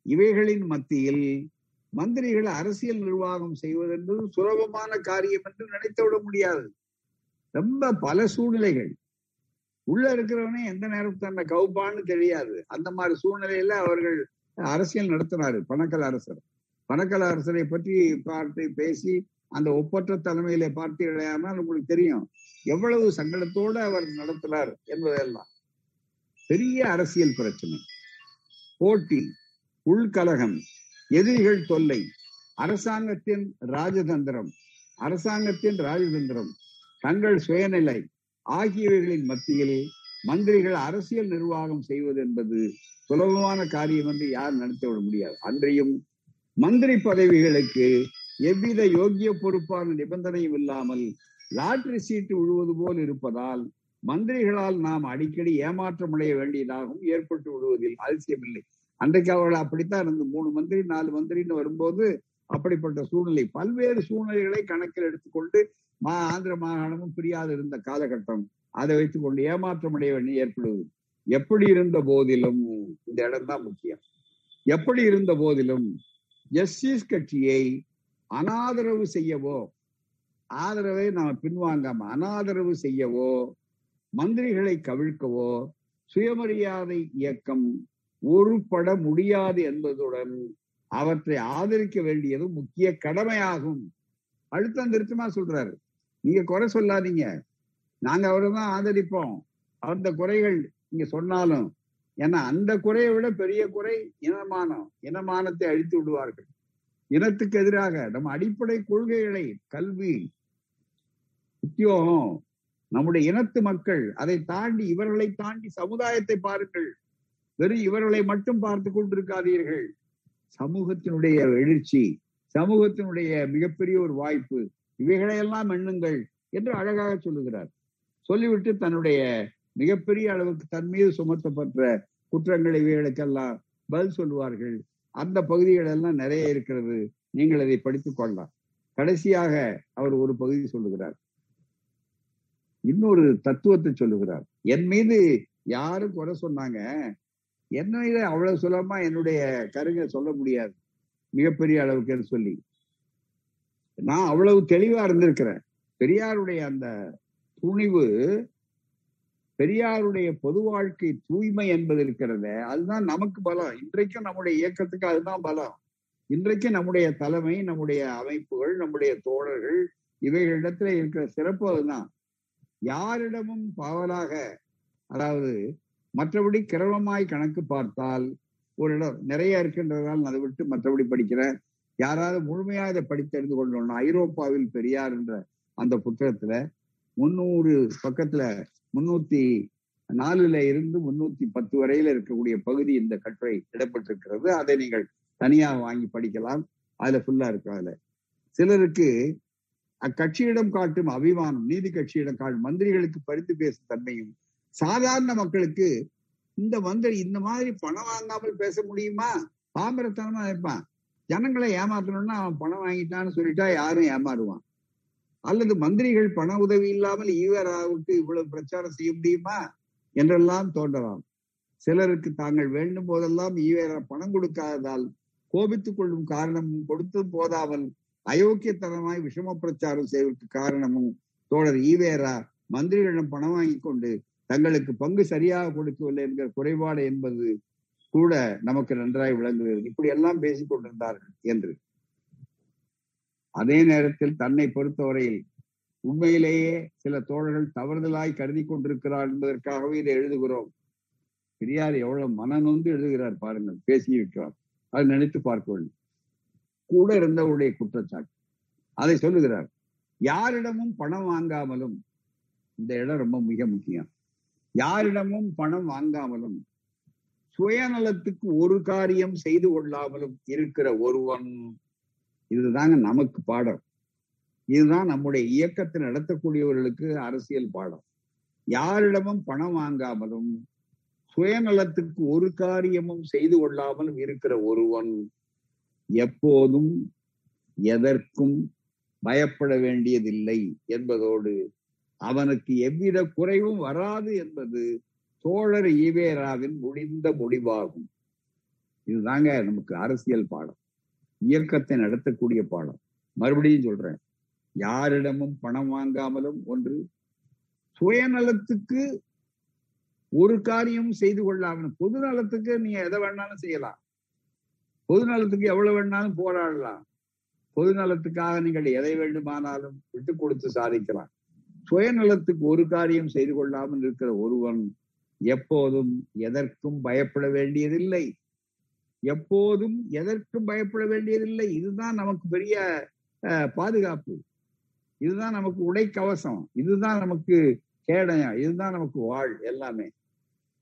இவைகளின் மத்தியில் மந்திரிகள் அரசியல் நிர்வாகம் செய்வதென்பது சுலபமான காரியம் என்று நினைத்துவிட முடியாது. ரொம்ப பல சூழ்நிலைகள். உள்ள இருக்கிறவனே எந்த நேரம் தன்னை கவுப்பான்னு தெரியாது. அந்த மாதிரி சூழ்நிலையில அவர்கள் அரசியல் நடத்தினாரு பணக்கல் அரசர். பணக்கல் அரசரை பற்றி பார்த்து பேசி அந்த ஒப்பற்ற தலைமையில இடையாமல் உங்களுக்கு தெரியும் எவ்வளவு சங்கடத்தோடு அவர் நடத்தினார் என்பதெல்லாம் பெரிய அரசியல் பிரச்சனை. போட்டி உள்கலகம் எதிரிகள் தொல்லை அரசாங்கத்தின் ராஜதந்திரம் அரசாங்கத்தின் ராஜதந்திரம் தங்கள் சுயநிலை ஆகியவைகளின் மத்தியில் மந்திரிகள் அரசியல் நிர்வாகம் செய்வது என்பது சுலபமான காரியம் என்று யார் நடத்திவிட முடியாது. அன்றையும் மந்திரி பதவிகளுக்கு எவ்வித யோக்கிய பொறுப்பான நிபந்தனையும் இல்லாமல் லாட்டரி சீட்டு விழுவது போல் இருப்பதால் மந்திரிகளால் நாம் அடிக்கடி ஏமாற்றம் அடைய வேண்டியதாகவும் ஏற்பட்டு விடுவதில் அவசியமில்லை அன்றைக்கு அவர்கள் அப்படித்தான் இருந்து மூணு மந்திரி நாலு மந்திரின்னு வரும்போது அப்படிப்பட்ட சூழ்நிலை. பல்வேறு சூழ்நிலைகளை கணக்கில் எடுத்துக்கொண்டு மா ஆந்திர மாகாணமும் பிரியாது இருந்த காலகட்டம் அதை வைத்துக் கொண்டு ஏமாற்றம் அடைய வேண்டிய ஏற்படுவது. எப்படி இருந்த போதிலும் இந்த இடம் தான் முக்கியம். எப்படி இருந்த போதிலும் ஜஸ்டிஸ் கட்சியை அனாதரவு செய்யவோ ஆதரவை நாம் பின்வாங்காம அனாதரவு செய்யவோ மந்திரிகளை கவிழ்க்கவோ சுயமரியாதை இயக்கம் ஒருபட முடியாது என்பதுடன் அவற்றை ஆதரிக்க வேண்டியது முக்கிய கடமையாகும். அழுத்தம் திருத்தமா சொல்றாரு. நீங்க குறை சொல்லாதீங்க. நாங்க அவரை தான் ஆதரிப்போம். அந்த குறைகள் நீங்க சொன்னாலும் ஏன்னா அந்த குறையை விட பெரிய குறை இனமானம். இனமானத்தை அழித்து விடுவார்கள். இனத்துக்கு எதிராக நம்ம அடிப்படை கொள்கைகளை கல்வி உத்தியோகம் நம்முடைய இனத்து மக்கள் அதை தாண்டி இவர்களை தாண்டி சமுதாயத்தை பாருங்கள். வெறும் இவர்களை மட்டும் பார்த்து கொண்டிருக்காதீர்கள். சமூகத்தினுடைய எழுச்சி சமூகத்தினுடைய மிகப்பெரிய ஒரு வாய்ப்பு. இவைகளையெல்லாம் எண்ணுங்கள் என்று அழகாக சொல்லுகிறார். சொல்லிவிட்டு தன்னுடைய மிகப்பெரிய அளவுக்கு தன் மீது சுமத்தப்பட்ட குற்றங்கள் இவைகளுக்கெல்லாம் பதில் சொல்லுவார்கள். அந்த பகுதிகள் எல்லாம் நிறைய இருக்கிறது. நீங்கள் அதை படித்துக் கொள்ளலாம். கடைசியாக அவர் ஒரு பகுதி சொல்லுகிறார். இன்னொரு தத்துவத்தை சொல்லுகிறார். என் மீது யாரும் குறை சொன்னாங்க? என்ன மீது அவ்வளவு சுலபமா என்னுடைய கருங்க சொல்ல முடியாது. மிகப்பெரிய அளவுக்கு சொல்லி. நான் அவ்வளவு தெளிவா இருந்திருக்கிறேன். பெரியாருடைய அந்த துணிவு பெரியாருடைய பொது வாழ்க்கை தூய்மை என்பது இருக்கிறத அதுதான் நமக்கு பலம். இன்றைக்கும் நம்முடைய இயக்கத்துக்கு அதுதான் பலம். இன்றைக்கும் நம்முடைய தலைமை நம்முடைய அமைப்புகள் நம்முடைய தோழர்கள் இவைகளிடத்துல இருக்கிற சிறப்பு அதுதான். யாரிடமும் பாவலாக அதாவது மற்றபடி கிரமமாய் கணக்கு பார்த்தால் ஒரு இடம் நிறைய இருக்கின்றதால் அதை விட்டு மற்றபடி படிக்கிறேன். யாராவது முழுமையா இதை படித்து தெரிந்து கொள்ளணும் ஐரோப்பாவில் பெரியார் என்ற அந்த புத்தகத்துல முன்னூறு பக்கத்துல முன்னூத்தி நாலுல இருந்து முன்னூத்தி பத்து வரையில இருக்கக்கூடிய பகுதி இந்த கட்டுரை இடப்பட்டிருக்கிறது அதை நீங்கள் தனியாக வாங்கி படிக்கலாம். அதுல ஃபுல்லா இருக்கு அதுல. சிலருக்கு அக்கட்சியிடம் காட்டும் அபிமானம் நீதி கட்சியிடம் காட்டும் மந்திரிகளுக்கு பறித்து பேசும் தன்மையும் சாதாரண மக்களுக்கு இந்த மந்திரி இந்த மாதிரி பணம் வாங்காமல் பேச முடியுமா? பாம்பரத்தனமா இருப்பான். ஜனங்களை ஏமாத்தணும்னா அவன் பணம் வாங்கிட்டான்னு சொல்லிட்டா யாரும் ஏமாறுவான். அல்லது மந்திரிகள் பண உதவி இல்லாமல் ஈவராவுக்கு இவ்வளவு பிரச்சாரம் செய்ய முடியுமா? என்றெல்லாம் தோன்றலாம். சிலருக்கு தாங்கள் வேண்டும் போதெல்லாம் ஈவேரா பணம் கொடுக்காததால் கோபித்துக் கொள்ளும் காரணமும் கொடுத்து போதாமல் அயோக்கியத்தனமாய் விஷம பிரச்சாரம் செய்வதற்கு காரணமும் தோழர் ஈவேரா மந்திரிகளிடம் பணம் வாங்கி கொண்டு தங்களுக்கு பங்கு சரியாக கொடுக்கவில்லை என்கிற குறைபாடு என்பது கூட நமக்கு நன்றாய் விளங்குகிறது. இப்படி எல்லாம் பேசிக் கொண்டிருந்தார்கள் என்று. அதே நேரத்தில் தன்னை பொறுத்தவரையில் உண்மையிலேயே சில தோழர்கள் தவறுதலாய் கருதி கொண்டிருக்கிறார் என்பதற்காகவே இதை எழுதுகிறோம். பெரியார் எவ்வளவு மனநொந்து எழுதுகிறார் பாருங்கள். பேசியிருக்கிறார் அதை நினைத்து பார்க்க வேண்டும் கூட இருந்தவருடைய குற்றச்சாட்டு. அதை சொல்லுகிறார். யாரிடமும் பணம் வாங்காமலும் இந்த இடம் ரொம்ப மிக முக்கியம். யாரிடமும் பணம் வாங்காமலும் சுயநலத்துக்கு ஒரு காரியம் செய்து கொள்ளாமலும் இருக்கிற ஒருவன் இதுதாங்க நமக்கு பாடம். இதுதான் நம்முடைய இயக்கத்தை நடத்தக்கூடியவர்களுக்கு அரசியல் பாடம். யாரிடமும் பணம் வாங்காமலும் சுயநலத்துக்கு ஒரு காரியமும் செய்து கொள்ளாமலும் இருக்கிற ஒருவன் எப்போதும் எதற்கும் பயப்பட வேண்டியதில்லை என்பதோடு அவனுக்கு எவ்வித குறைவும் வராது என்பது தோழர் ஈவேராவின் முடிந்த முடிவாகும். இதுதாங்க நமக்கு அரசியல் பாடம். இயக்கத்தை நடத்தக்கூடிய பாடம். மறுபடியும் சொல்றேன். யாரிடமும் பணம் வாங்காமலும் ஒன்று சுயநலத்துக்கு ஒரு காரியம் செய்து கொள்ளாமல் பொது நலத்துக்கு நீங்க எதை வேணாலும் செய்யலாம். பொது நலத்துக்கு எவ்வளவு வேணாலும் போராடலாம். பொது நலத்துக்காக நீங்கள் எதை வேண்டுமானாலும் விட்டு கொடுத்து சாதிக்கலாம். சுயநலத்துக்கு ஒரு காரியம் செய்து கொள்ளாமல் இருக்கிற ஒருவன் எப்போதும் எதற்கும் பயப்பட வேண்டியதில்லை. எப்போதும் எதற்கும் பயப்பட வேண்டியதில்லை. இதுதான் நமக்கு பெரிய பாதுகாப்பு. இதுதான் நமக்கு உடை கவசம் இதுதான் நமக்கு கேடயம். இதுதான் நமக்கு வாழ் எல்லாமே.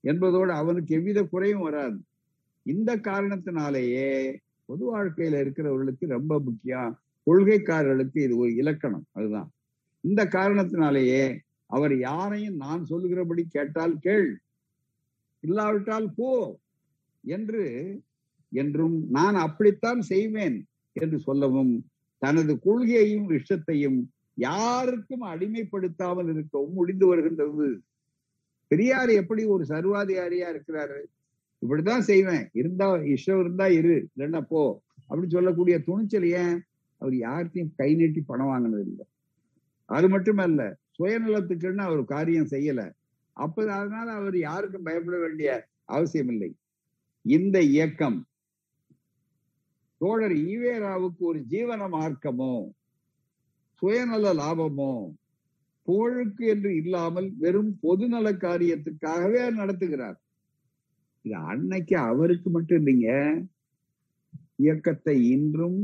என்பதோடு அவனுக்கு எவ்வித குறையும் வராது. இந்த காரணத்தினாலேயே பொது வாழ்க்கையில இருக்கிறவர்களுக்கு ரொம்ப முக்கியம். கொள்கைக்காரர்களுக்கு இது ஒரு இலக்கணம். அதுதான். இந்த காரணத்தினாலேயே அவர் யாரையும் நான் சொல்லுகிறபடி கேட்டால் கேள். இல்லாவிட்டால் போ என்று என்றும் நான் அப்படித்தான் செய்வேன் என்று சொல்லவும் தனது கொள்கையையும் இஷ்டத்தையும் யாருக்கும் அடிமைப்படுத்தாமல் இருக்கவும் முடிந்து வருகின்றது. பெரியார் எப்படி ஒரு சர்வாதிகாரியா இருக்கிறாரு? இப்படிதான் செய்வேன். இருந்தா இஷ்டம் இருந்தா இரு இல்லைன்னா போ அப்படின்னு சொல்லக்கூடிய துணிச்சல் ஏன்? அவர் யார்கிட்டையும் கை நீட்டி பணம் வாங்கினது இல்லை அது மட்டுமல்ல சுயநலத்துக்குன்னு அவர் காரியம் செய்யல. அப்ப அதனால அவர் யாருக்கும் பயப்பட வேண்டிய அவசியம் இல்லை இந்த இயக்கம் தோழர் ஈவேராவுக்கு ஒரு ஜீவன மார்க்கமோ சுயநல லாபமோ புகழுக்கு என்று இல்லாமல் வெறும் பொதுநல காரியத்துக்காகவே நடத்துகிறார். இது அன்னைக்கு அவருக்கு மட்டும் இல்லைங்க. இயக்கத்தை இன்றும்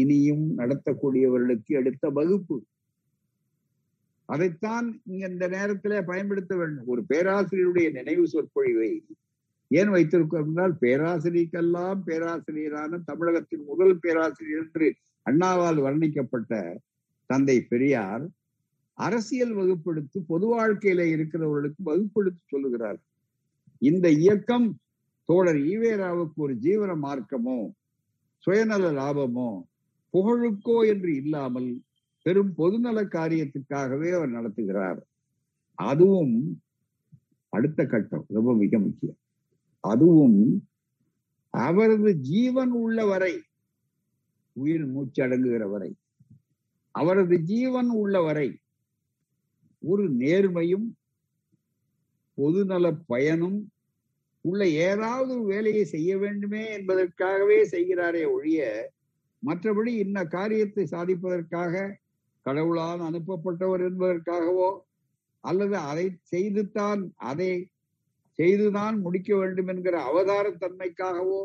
இனியும் நடத்தக்கூடியவர்களுக்கு எடுத்த வகுப்பு. அதைத்தான் இங்க இந்த நேரத்திலே பயன்படுத்த வேண்டும். ஒரு பேராசிரியருடைய நினைவு சொற்பொழிவை ஏன் வைத்திருக்கோம் என்றால் பேராசிரியருக்கெல்லாம் பேராசிரியரான தமிழகத்தின் முதல் பேராசிரியர் என்று அண்ணாவால் வர்ணிக்கப்பட்ட தந்தை பெரியார் அரசியல் வகுப்பெடுத்து பொது வாழ்க்கையில இருக்கிறவர்களுக்கு வகுப்பெடுத்து சொல்லுகிறார். இந்த இயக்கம் தோழர் ஈவேராவுக்கு ஒரு ஜீவன மார்க்கமோ சுயநல லாபமோ புகழுக்கோ என்று இல்லாமல் பெரும் பொதுநல காரியத்துக்காகவே அவர் நடத்துகிறார். அதுவும் அடுத்த கட்டம் ரொம்ப மிக முக்கியம். அதுவும் அவரது ஜீவன் உள்ள வரை உயிர் மூச்சடங்குகிற வரை அவரது ஜீவன் உள்ள வரை ஒரு நேர்மையும் பொதுநல பயனும் உள்ள ஏதாவது வேலையை செய்ய வேண்டுமே என்பதற்காகவே செய்கிறாரே ஒழிய மற்றபடி இன்ன காரியத்தை சாதிப்பதற்காக கடவுளால் அனுப்பப்பட்டவர் என்பதற்காகவோ அல்லது அதை செய்துதான் அதை செய்துதான் முடிக்க வேண்டும் என்கிற அவதாரத்தன்மைக்காகவோ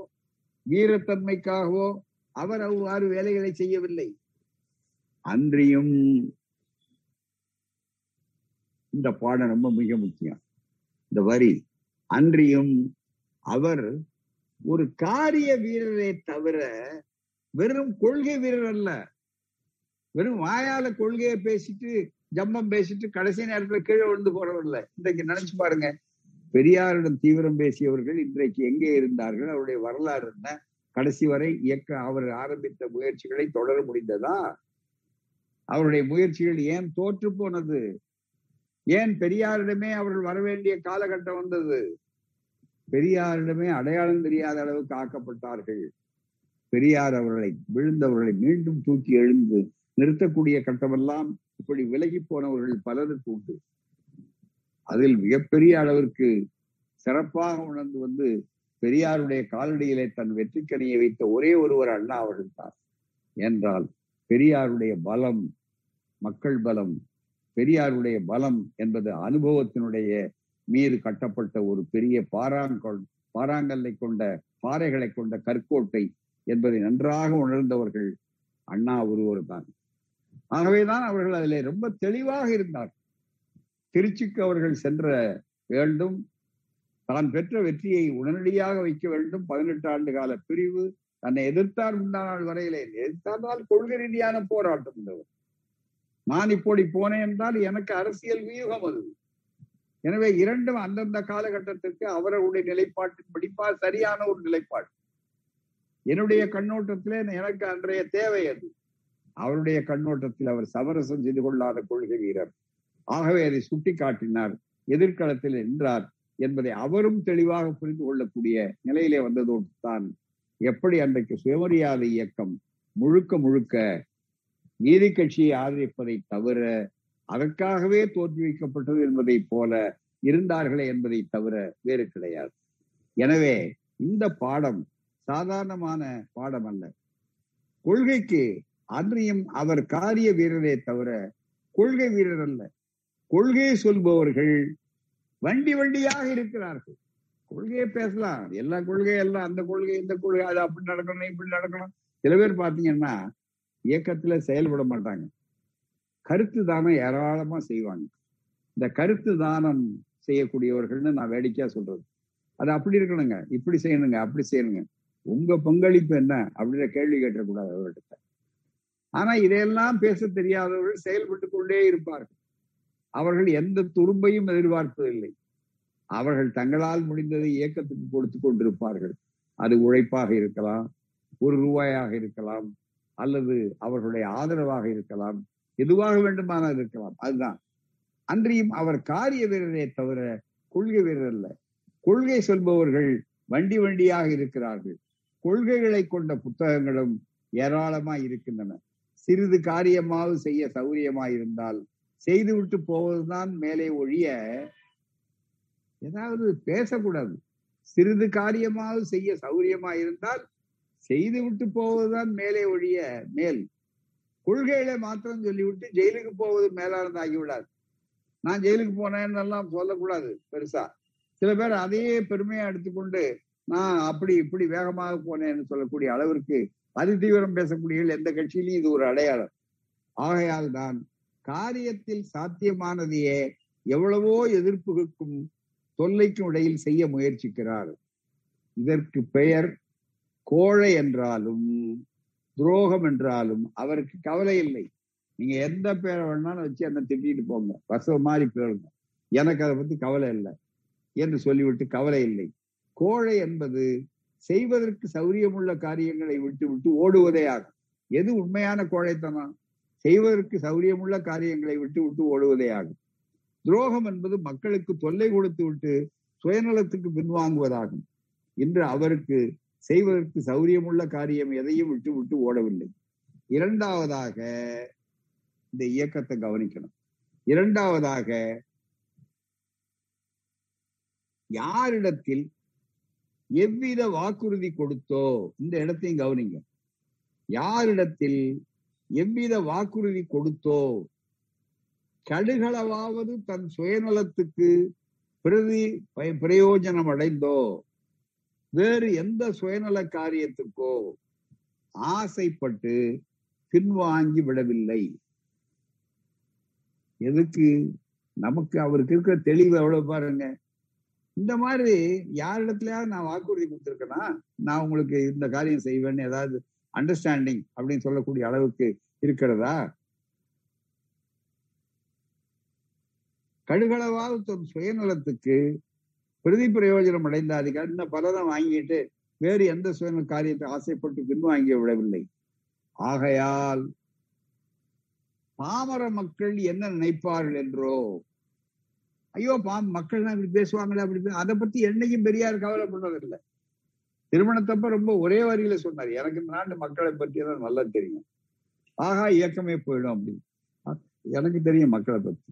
வீரத்தன்மைக்காகவோ அவர் அவ்வாறு வேலைகளை செய்யவில்லை. அன்றியும் இந்த பாடம் ரொம்ப மிக முக்கியம். இந்த வரி அன்றியும் அவர் ஒரு காரிய வீரரை தவிர வெறும் கொள்கை வீரர் அல்ல வெறும் வாயால கொள்கையை பேசிட்டு ஜம்பம் பேசிட்டு கடைசி நேரத்துல கீழே விழுந்து போறவர்ல. இன்றைக்கு நினைச்சு பாருங்க. பெரியாரிடம் தீவிரம் பேசியவர்கள் இன்றைக்கு எங்கே இருந்தார்கள்? அவருடைய வரலாறு என்ன? கடைசி வரை இயக்க அவர் ஆரம்பித்த முயற்சிகளை தொடர முடிந்ததா? அவருடைய முயற்சிகள் ஏன் தோற்று போனது? ஏன் பெரியாரிடமே அவர்கள் வரவேண்டிய காலகட்டம் வந்தது? பெரியாரிடமே அடையாளம் தெரியாத அளவுக்கு ஆக்கப்பட்டார்கள். பெரியார் அவர்களை விழுந்தவர்களை மீண்டும் தூக்கி எழுந்து நிறுத்தக்கூடிய கட்டமெல்லாம் இப்படி விலகி போனவர்கள் பலருக்கு உண்டு. அதில் மிகப்பெரிய அளவிற்கு சிறப்பாக உணர்ந்து வந்து பெரியாருடைய காலடியிலே தன் வெற்றிக்கணியை வைத்த ஒரே ஒருவர் அண்ணா அவர்கள் தான் என்றால் பெரியாருடைய பலம் மக்கள் பலம் பெரியாருடைய பலம் என்பது அனுபவத்தினுடைய மீது கட்டப்பட்ட ஒரு பெரிய பாறாங்கொள் பாராங்கல்லை கொண்ட பாறைகளை கொண்ட கற்கோட்டை என்பதை நன்றாக உணர்ந்தவர்கள் அண்ணா ஒருவர் தான் ஆகவேதான் அவர்கள் அதிலே ரொம்ப தெளிவாக இருந்தார் திருச்சிக்கு அவர்கள் சென்ற வேண்டும். தான் பெற்ற வெற்றியை உடனடியாக வைக்க வேண்டும். பதினெட்டு ஆண்டு கால பிரிவு தன்னை எதிர்த்தார் முன்னாள் வரையிலே. எதிர்த்தால் கொள்கை ரீதியான போராட்டம் இருந்தவர் நான் இப்படி போனேன் என்றால் எனக்கு அரசியல் வியூகம் அது. எனவே இரண்டும் அந்தந்த காலகட்டத்திற்கு அவர்களுடைய நிலைப்பாட்டின் படிப்பா சரியான ஒரு நிலைப்பாடு. என்னுடைய கண்ணோட்டத்திலே எனக்கு அன்றைய தேவை அது. அவருடைய கண்ணோட்டத்தில் அவர் சமரசம் செய்து கொள்ளாத கொள்கை வீரர். ஆகவே அதை சுட்டி காட்டினார் எதிர்காலத்தில் நின்றார் என்பதை அவரும் தெளிவாக புரிந்து கொள்ளக்கூடிய நிலையிலே வந்ததோடு தான் எப்படி அன்றைக்கு சுயமரியாதை இயக்கம் முழுக்க முழுக்க நீதி கட்சியை ஆதரிப்பதை தவிர அதற்காகவே தோற்றுவிக்கப்பட்டது என்பதை போல இருந்தார்களே என்பதை தவிர வேறு கிடையாது. எனவே இந்த பாடம் சாதாரணமான பாடம் அல்ல. கொள்கைக்கு அன்றியும் அவர் காரிய வீரரே தவிர கொள்கை வீரர் அல்ல. கொள்கையை சொல்பவர்கள் வண்டி வண்டியாக இருக்கிறார்கள். கொள்கையை பேசலாம். எல்லா கொள்கை எல்லாம் அந்த கொள்கை இந்த கொள்கை அது அப்படி நடக்கணும் இப்படி நடக்கணும். சில பேர் பாத்தீங்கன்னா இயக்கத்துல செயல்பட மாட்டாங்க. கருத்து தானம் ஏராளமா செய்வாங்க. இந்த கருத்து தானம் செய்யக்கூடியவர்கள்னு நான் வேடிக்கையா சொல்றது. அது அப்படி இருக்கணுங்க. இப்படி செய்யணுங்க அப்படி செய்யணுங்க. உங்க பங்களிப்பு என்ன? அப்படின்ற கேள்வி கேட்டக்கூடாது அவர்கிட்ட. ஆனா இதையெல்லாம் பேச தெரியாதவர்கள் செயல்பட்டு கொண்டே இருப்பார்கள். அவர்கள் எந்த துரும்பையும் எதிர்பார்ப்பதில்லை. அவர்கள் தங்களால் முடிந்ததை இயக்கத்துக்கு கொடுத்து கொண்டிருப்பார்கள். அது உழைப்பாக இருக்கலாம் ஒரு ரூபாயாக இருக்கலாம் அல்லது அவர்களுடைய ஆதரவாக இருக்கலாம் எதுவாக வேண்டுமானால் இருக்கலாம் அதுதான். அன்றியும் அவர் காரிய வீரரே தவிர கொள்கை வீரர் அல்ல. கொள்கை சொல்பவர்கள் வண்டி வண்டியாக இருக்கிறார்கள். கொள்கைகளை கொண்ட புத்தகங்களும் ஏராளமாய் இருக்கின்றன. சிறிது காரியமாவது செய்ய சௌரியமாய் இருந்தால் செய்துவிட்டு போவதுதான் மேலே ஒழிய ஏதாவது பேசக்கூடாது. சிறிது காரியமாவது செய்ய சௌரியமாய் இருந்தால் செய்துவிட்டு போவதுதான் மேலே ஒழிய மேல். கொள்கைகளை மாத்திரம் சொல்லிவிட்டு ஜெயிலுக்கு போவது மேலானது ஆகிவிடாது நான் ஜெயிலுக்கு போனேன்னெல்லாம் சொல்லக்கூடாது பெருசா. சில பேர் அதையே பெருமையா எடுத்துக்கொண்டு நான் அப்படி இப்படி வேகமாக போனேன்னு சொல்லக்கூடிய அளவிற்கு அதிதீவிரம் பேசக்கூடிய எந்த கட்சியிலையும் இது ஒரு அடையாளம். ஆகையால் தான் காரியத்தில் சாத்தியமானதையே எவ்வளவோ எதிர்ப்புகளுக்கும் தொல்லைக்கும் இடையில் செய்ய முயற்சிக்கிறார். இதற்கு பெயர் கோழை என்றாலும் துரோகம் என்றாலும் அவருக்கு கவலை இல்லை. நீங்க எந்த பேரை வேணாலும் வச்சு என்ன திட்டிட்டு போங்க. வசவ மாதிரி பேருங்க. எனக்கு அதை பத்தி கவலை இல்லை. என்று சொல்லிவிட்டு கவலை இல்லை. கோழை என்பது செய்வதற்கு சௌரியமுள்ள காரியங்களை விட்டு விட்டு ஓடுவதே ஆகும். எது உண்மையான கோழைத்தனம்? செய்வதற்கு சௌரியமுள்ள காரியங்களை விட்டு விட்டு ஓடுவதே ஆகும். துரோகம் என்பது மக்களுக்கு தொல்லை கொடுத்து விட்டு சுயநலத்துக்கு பின்வாங்குவதாகும் இன்று அவருக்கு செய்வதற்கு சௌரியமுள்ள காரியம் எதையும் விட்டு விட்டு ஓடவில்லை. இரண்டாவதாக இந்த இயக்கத்தை கவனிக்கணும். இரண்டாவதாக யாரிடத்தில் எவ்வித வாக்குறுதி கொடுத்தோ இந்த இடத்தையும் கவனிங்க. யாரிடத்தில் எவ்வித வாக்குறுதி கொடுத்தோ கடுகளவாவது தன் சுயநலத்துக்கு பிரதி பிரயோஜனம் அடைந்தோ வேறு எந்த சுயநல காரியத்துக்கோ ஆசைப்பட்டு பின்வாங்கி விடவில்லை. எதுக்கு? நமக்கு அவருக்கு இருக்கிற தெளிவு எவ்வளவு பாருங்க. இந்த மாதிரி யாரிடத்துலயாவது நான் வாக்குறுதி கொடுத்துருக்கேன்னா நான் உங்களுக்கு இந்த காரியம் செய்வேன்னு ஏதாவது அண்டர்ஸ்டாண்டிங் அப்படின்னு சொல்லக்கூடிய அளவுக்கு இருக்கிறதா? கடுகளவாவது தன் சுயநலத்துக்கு பிரதி பிரயோஜனம் அடைந்த அதுக்கு அந்த பலனை வாங்கிட்டு வேறு எந்த சுயநல காரியத்தை ஆசைப்பட்டு பின்வாங்கி விடவில்லை. ஆகையால் பாமர மக்கள் என்ன நினைப்பார்கள் என்றோ ஐயோ பா மக்கள் இப்படி பேசுவாங்களே அப்படி அதை பத்தி என்னைக்கும் பெரியார் கவலைப்படுறதில்லை திருமணத்தப்ப ரொம்ப ஒரே வரியில சொன்னார் எனக்கு இந்த நாட்டு மக்களை பத்தி எல்லாம் நல்லா தெரியும். ஆகா இயக்கமே போயிடும் அப்படின்னு. எனக்கு தெரியும் மக்களை பத்தி.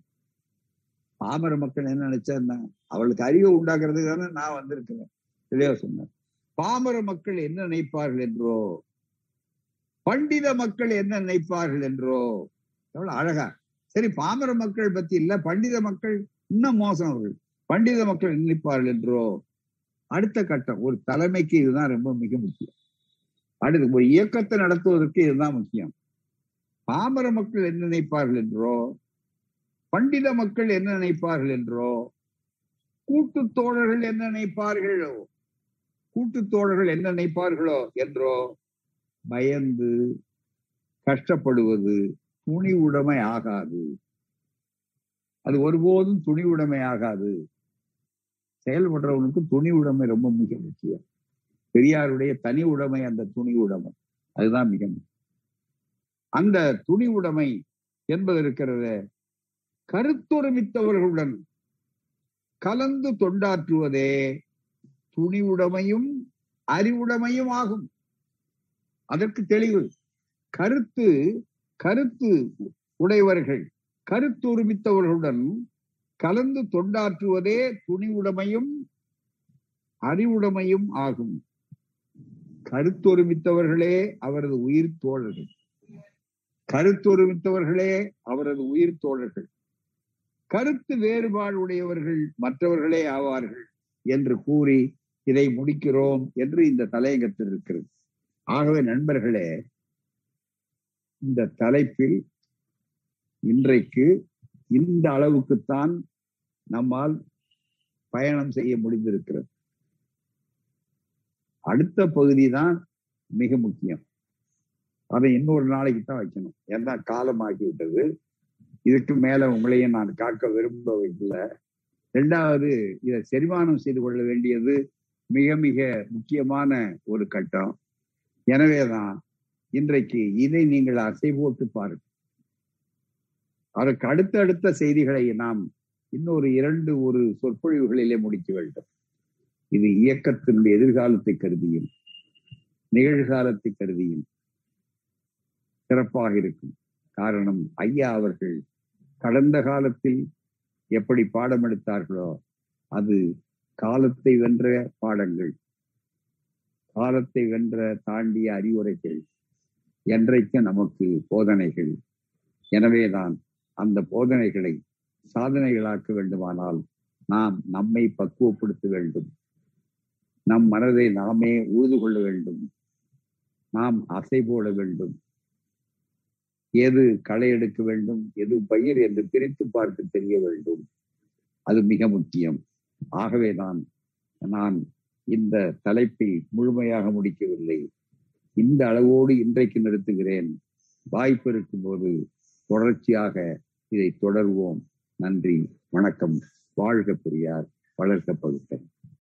பாமர மக்கள் என்ன நினைச்சா அவளுக்கு அறிவை உண்டாக்குறதுக்கு தானே நான் வந்திருக்கிறேன். தெளிவா சொன்னேன் பாமர மக்கள் என்ன நினைப்பார்கள் என்றோ பண்டித மக்கள் என்ன நினைப்பார்கள் என்றோ எவ்வளவு அழகா. சரி பாமர மக்கள் பத்தி இல்ல பண்டித மக்கள் இன்னும் மோசம் அவர்கள் பண்டித மக்கள் நினைப்பார்கள் என்றோ அடுத்த கட்டம் ஒரு தலைமைக்கு இதுதான் ரொம்ப மிக முக்கியம். அடுத்து ஒரு இயக்கத்தை நடத்துவதற்கு இதுதான் முக்கியம். பாமர மக்கள் என்ன நினைப்பார்கள் என்றோ பண்டித மக்கள் என்ன நினைப்பார்கள் என்றோ கூட்டு தோழர்கள் என்ன நினைப்பார்களோ கூட்டு தோழர்கள் என்ன நினைப்பார்களோ என்றோ பயந்து கஷ்டப்படுவது துணி உடைமை ஆகாது. அது ஒருபோதும் துணி உடைமை ஆகாது செயல்படுறவனுக்கு துணி உடைமை ரொம்ப மிக முக்கியம். பெரியாருடைய தனி உடைமை அந்த துணி உடைமை அதுதான் மிக முக்கியம். அந்த துணி உடைமை என்பது இருக்கிறத கருத்தொருமித்தவர்களுடன் கலந்து தொண்டாற்றுவதே துணி உடைமையும் அறிவுடைமையும் ஆகும். அதற்கு தெளிவு. கருத்து கருத்து உடையவர்கள் கருத்தொருமித்தவர்களுடன் கலந்து தொண்டாற்றுவதே துணிவுடைமையும் அறிவுடைமையும் ஆகும். கருத்தொருமித்தவர்களே அவரது உயிர் தோழர்கள். கருத்தொருமித்தவர்களே அவரது உயிர் தோழர்கள். கருத்து வேறுபாடு உடையவர்கள் மற்றவர்களே ஆவார்கள் என்று கூறி இதை முடிக்கிறோம் என்று இந்த தலையங்கத்தில் இருக்கிறது. ஆகவே நண்பர்களே இந்த தலைப்பில் இன்றைக்கு இந்த அளவுக்குத்தான் நம்மால் பயணம் செய்ய முடிந்திருக்கிறது. அடுத்த பகுதி தான் மிக முக்கியம். அதை இன்னொரு நாளைக்கு தான் வைக்கணும். ஏன்னா காலம் ஆகிவிட்டது இதுக்கு மேல உங்களையும் நான் காக்க விரும்ப வைக்கல ரெண்டாவது இதை செரிமானம் செய்து கொள்ள வேண்டியது மிக மிக முக்கியமான ஒரு கட்டம். எனவேதான் இன்றைக்கு இதை நீங்கள் அசை போட்டு பாருங்கள். அதற்கு அடுத்தடுத்த செய்திகளை நாம் இன்னொரு இரண்டு ஒரு சொற்பொழிவுகளிலே முடிக்க வேண்டும். இது இயக்கத்தினுடைய எதிர்காலத்தை கருதியும் நிகழ்காலத்தை கருதியும் சிறப்பாக இருக்கும். காரணம் ஐயா அவர்கள் கடந்த காலத்தில் எப்படி பாடம் எடுத்தார்களோ அது காலத்தை வென்ற பாடங்கள் காலத்தை வென்ற தாண்டிய அறிவுரைகள் என்றைக்கு நமக்கு போதனைகள். எனவேதான் அந்த போதனைகளை சாதனைகளாக்க வேண்டுமானால் நாம் நம்மை பக்குவப்படுத்த வேண்டும். நம் மனதை நாமே உழுது கொள்ள வேண்டும். நாம் அசை போட வேண்டும். எது களை எடுக்க வேண்டும் எது பயிர் என்று பிரித்து பார்த்து தெரிய வேண்டும். அது மிக முக்கியம். ஆகவேதான் நான் இந்த தலைப்பை முழுமையாக முடிக்கவில்லை. இந்த அளவோடு இன்றைக்கு நிறுத்துகிறேன். வாய்ப்பு இருக்கும்போது தொடர்ச்சியாக இதை தொடர்வோம். நன்றி வணக்கம். வாழ்க பெரியார் வளர்க்க பகுத்தன்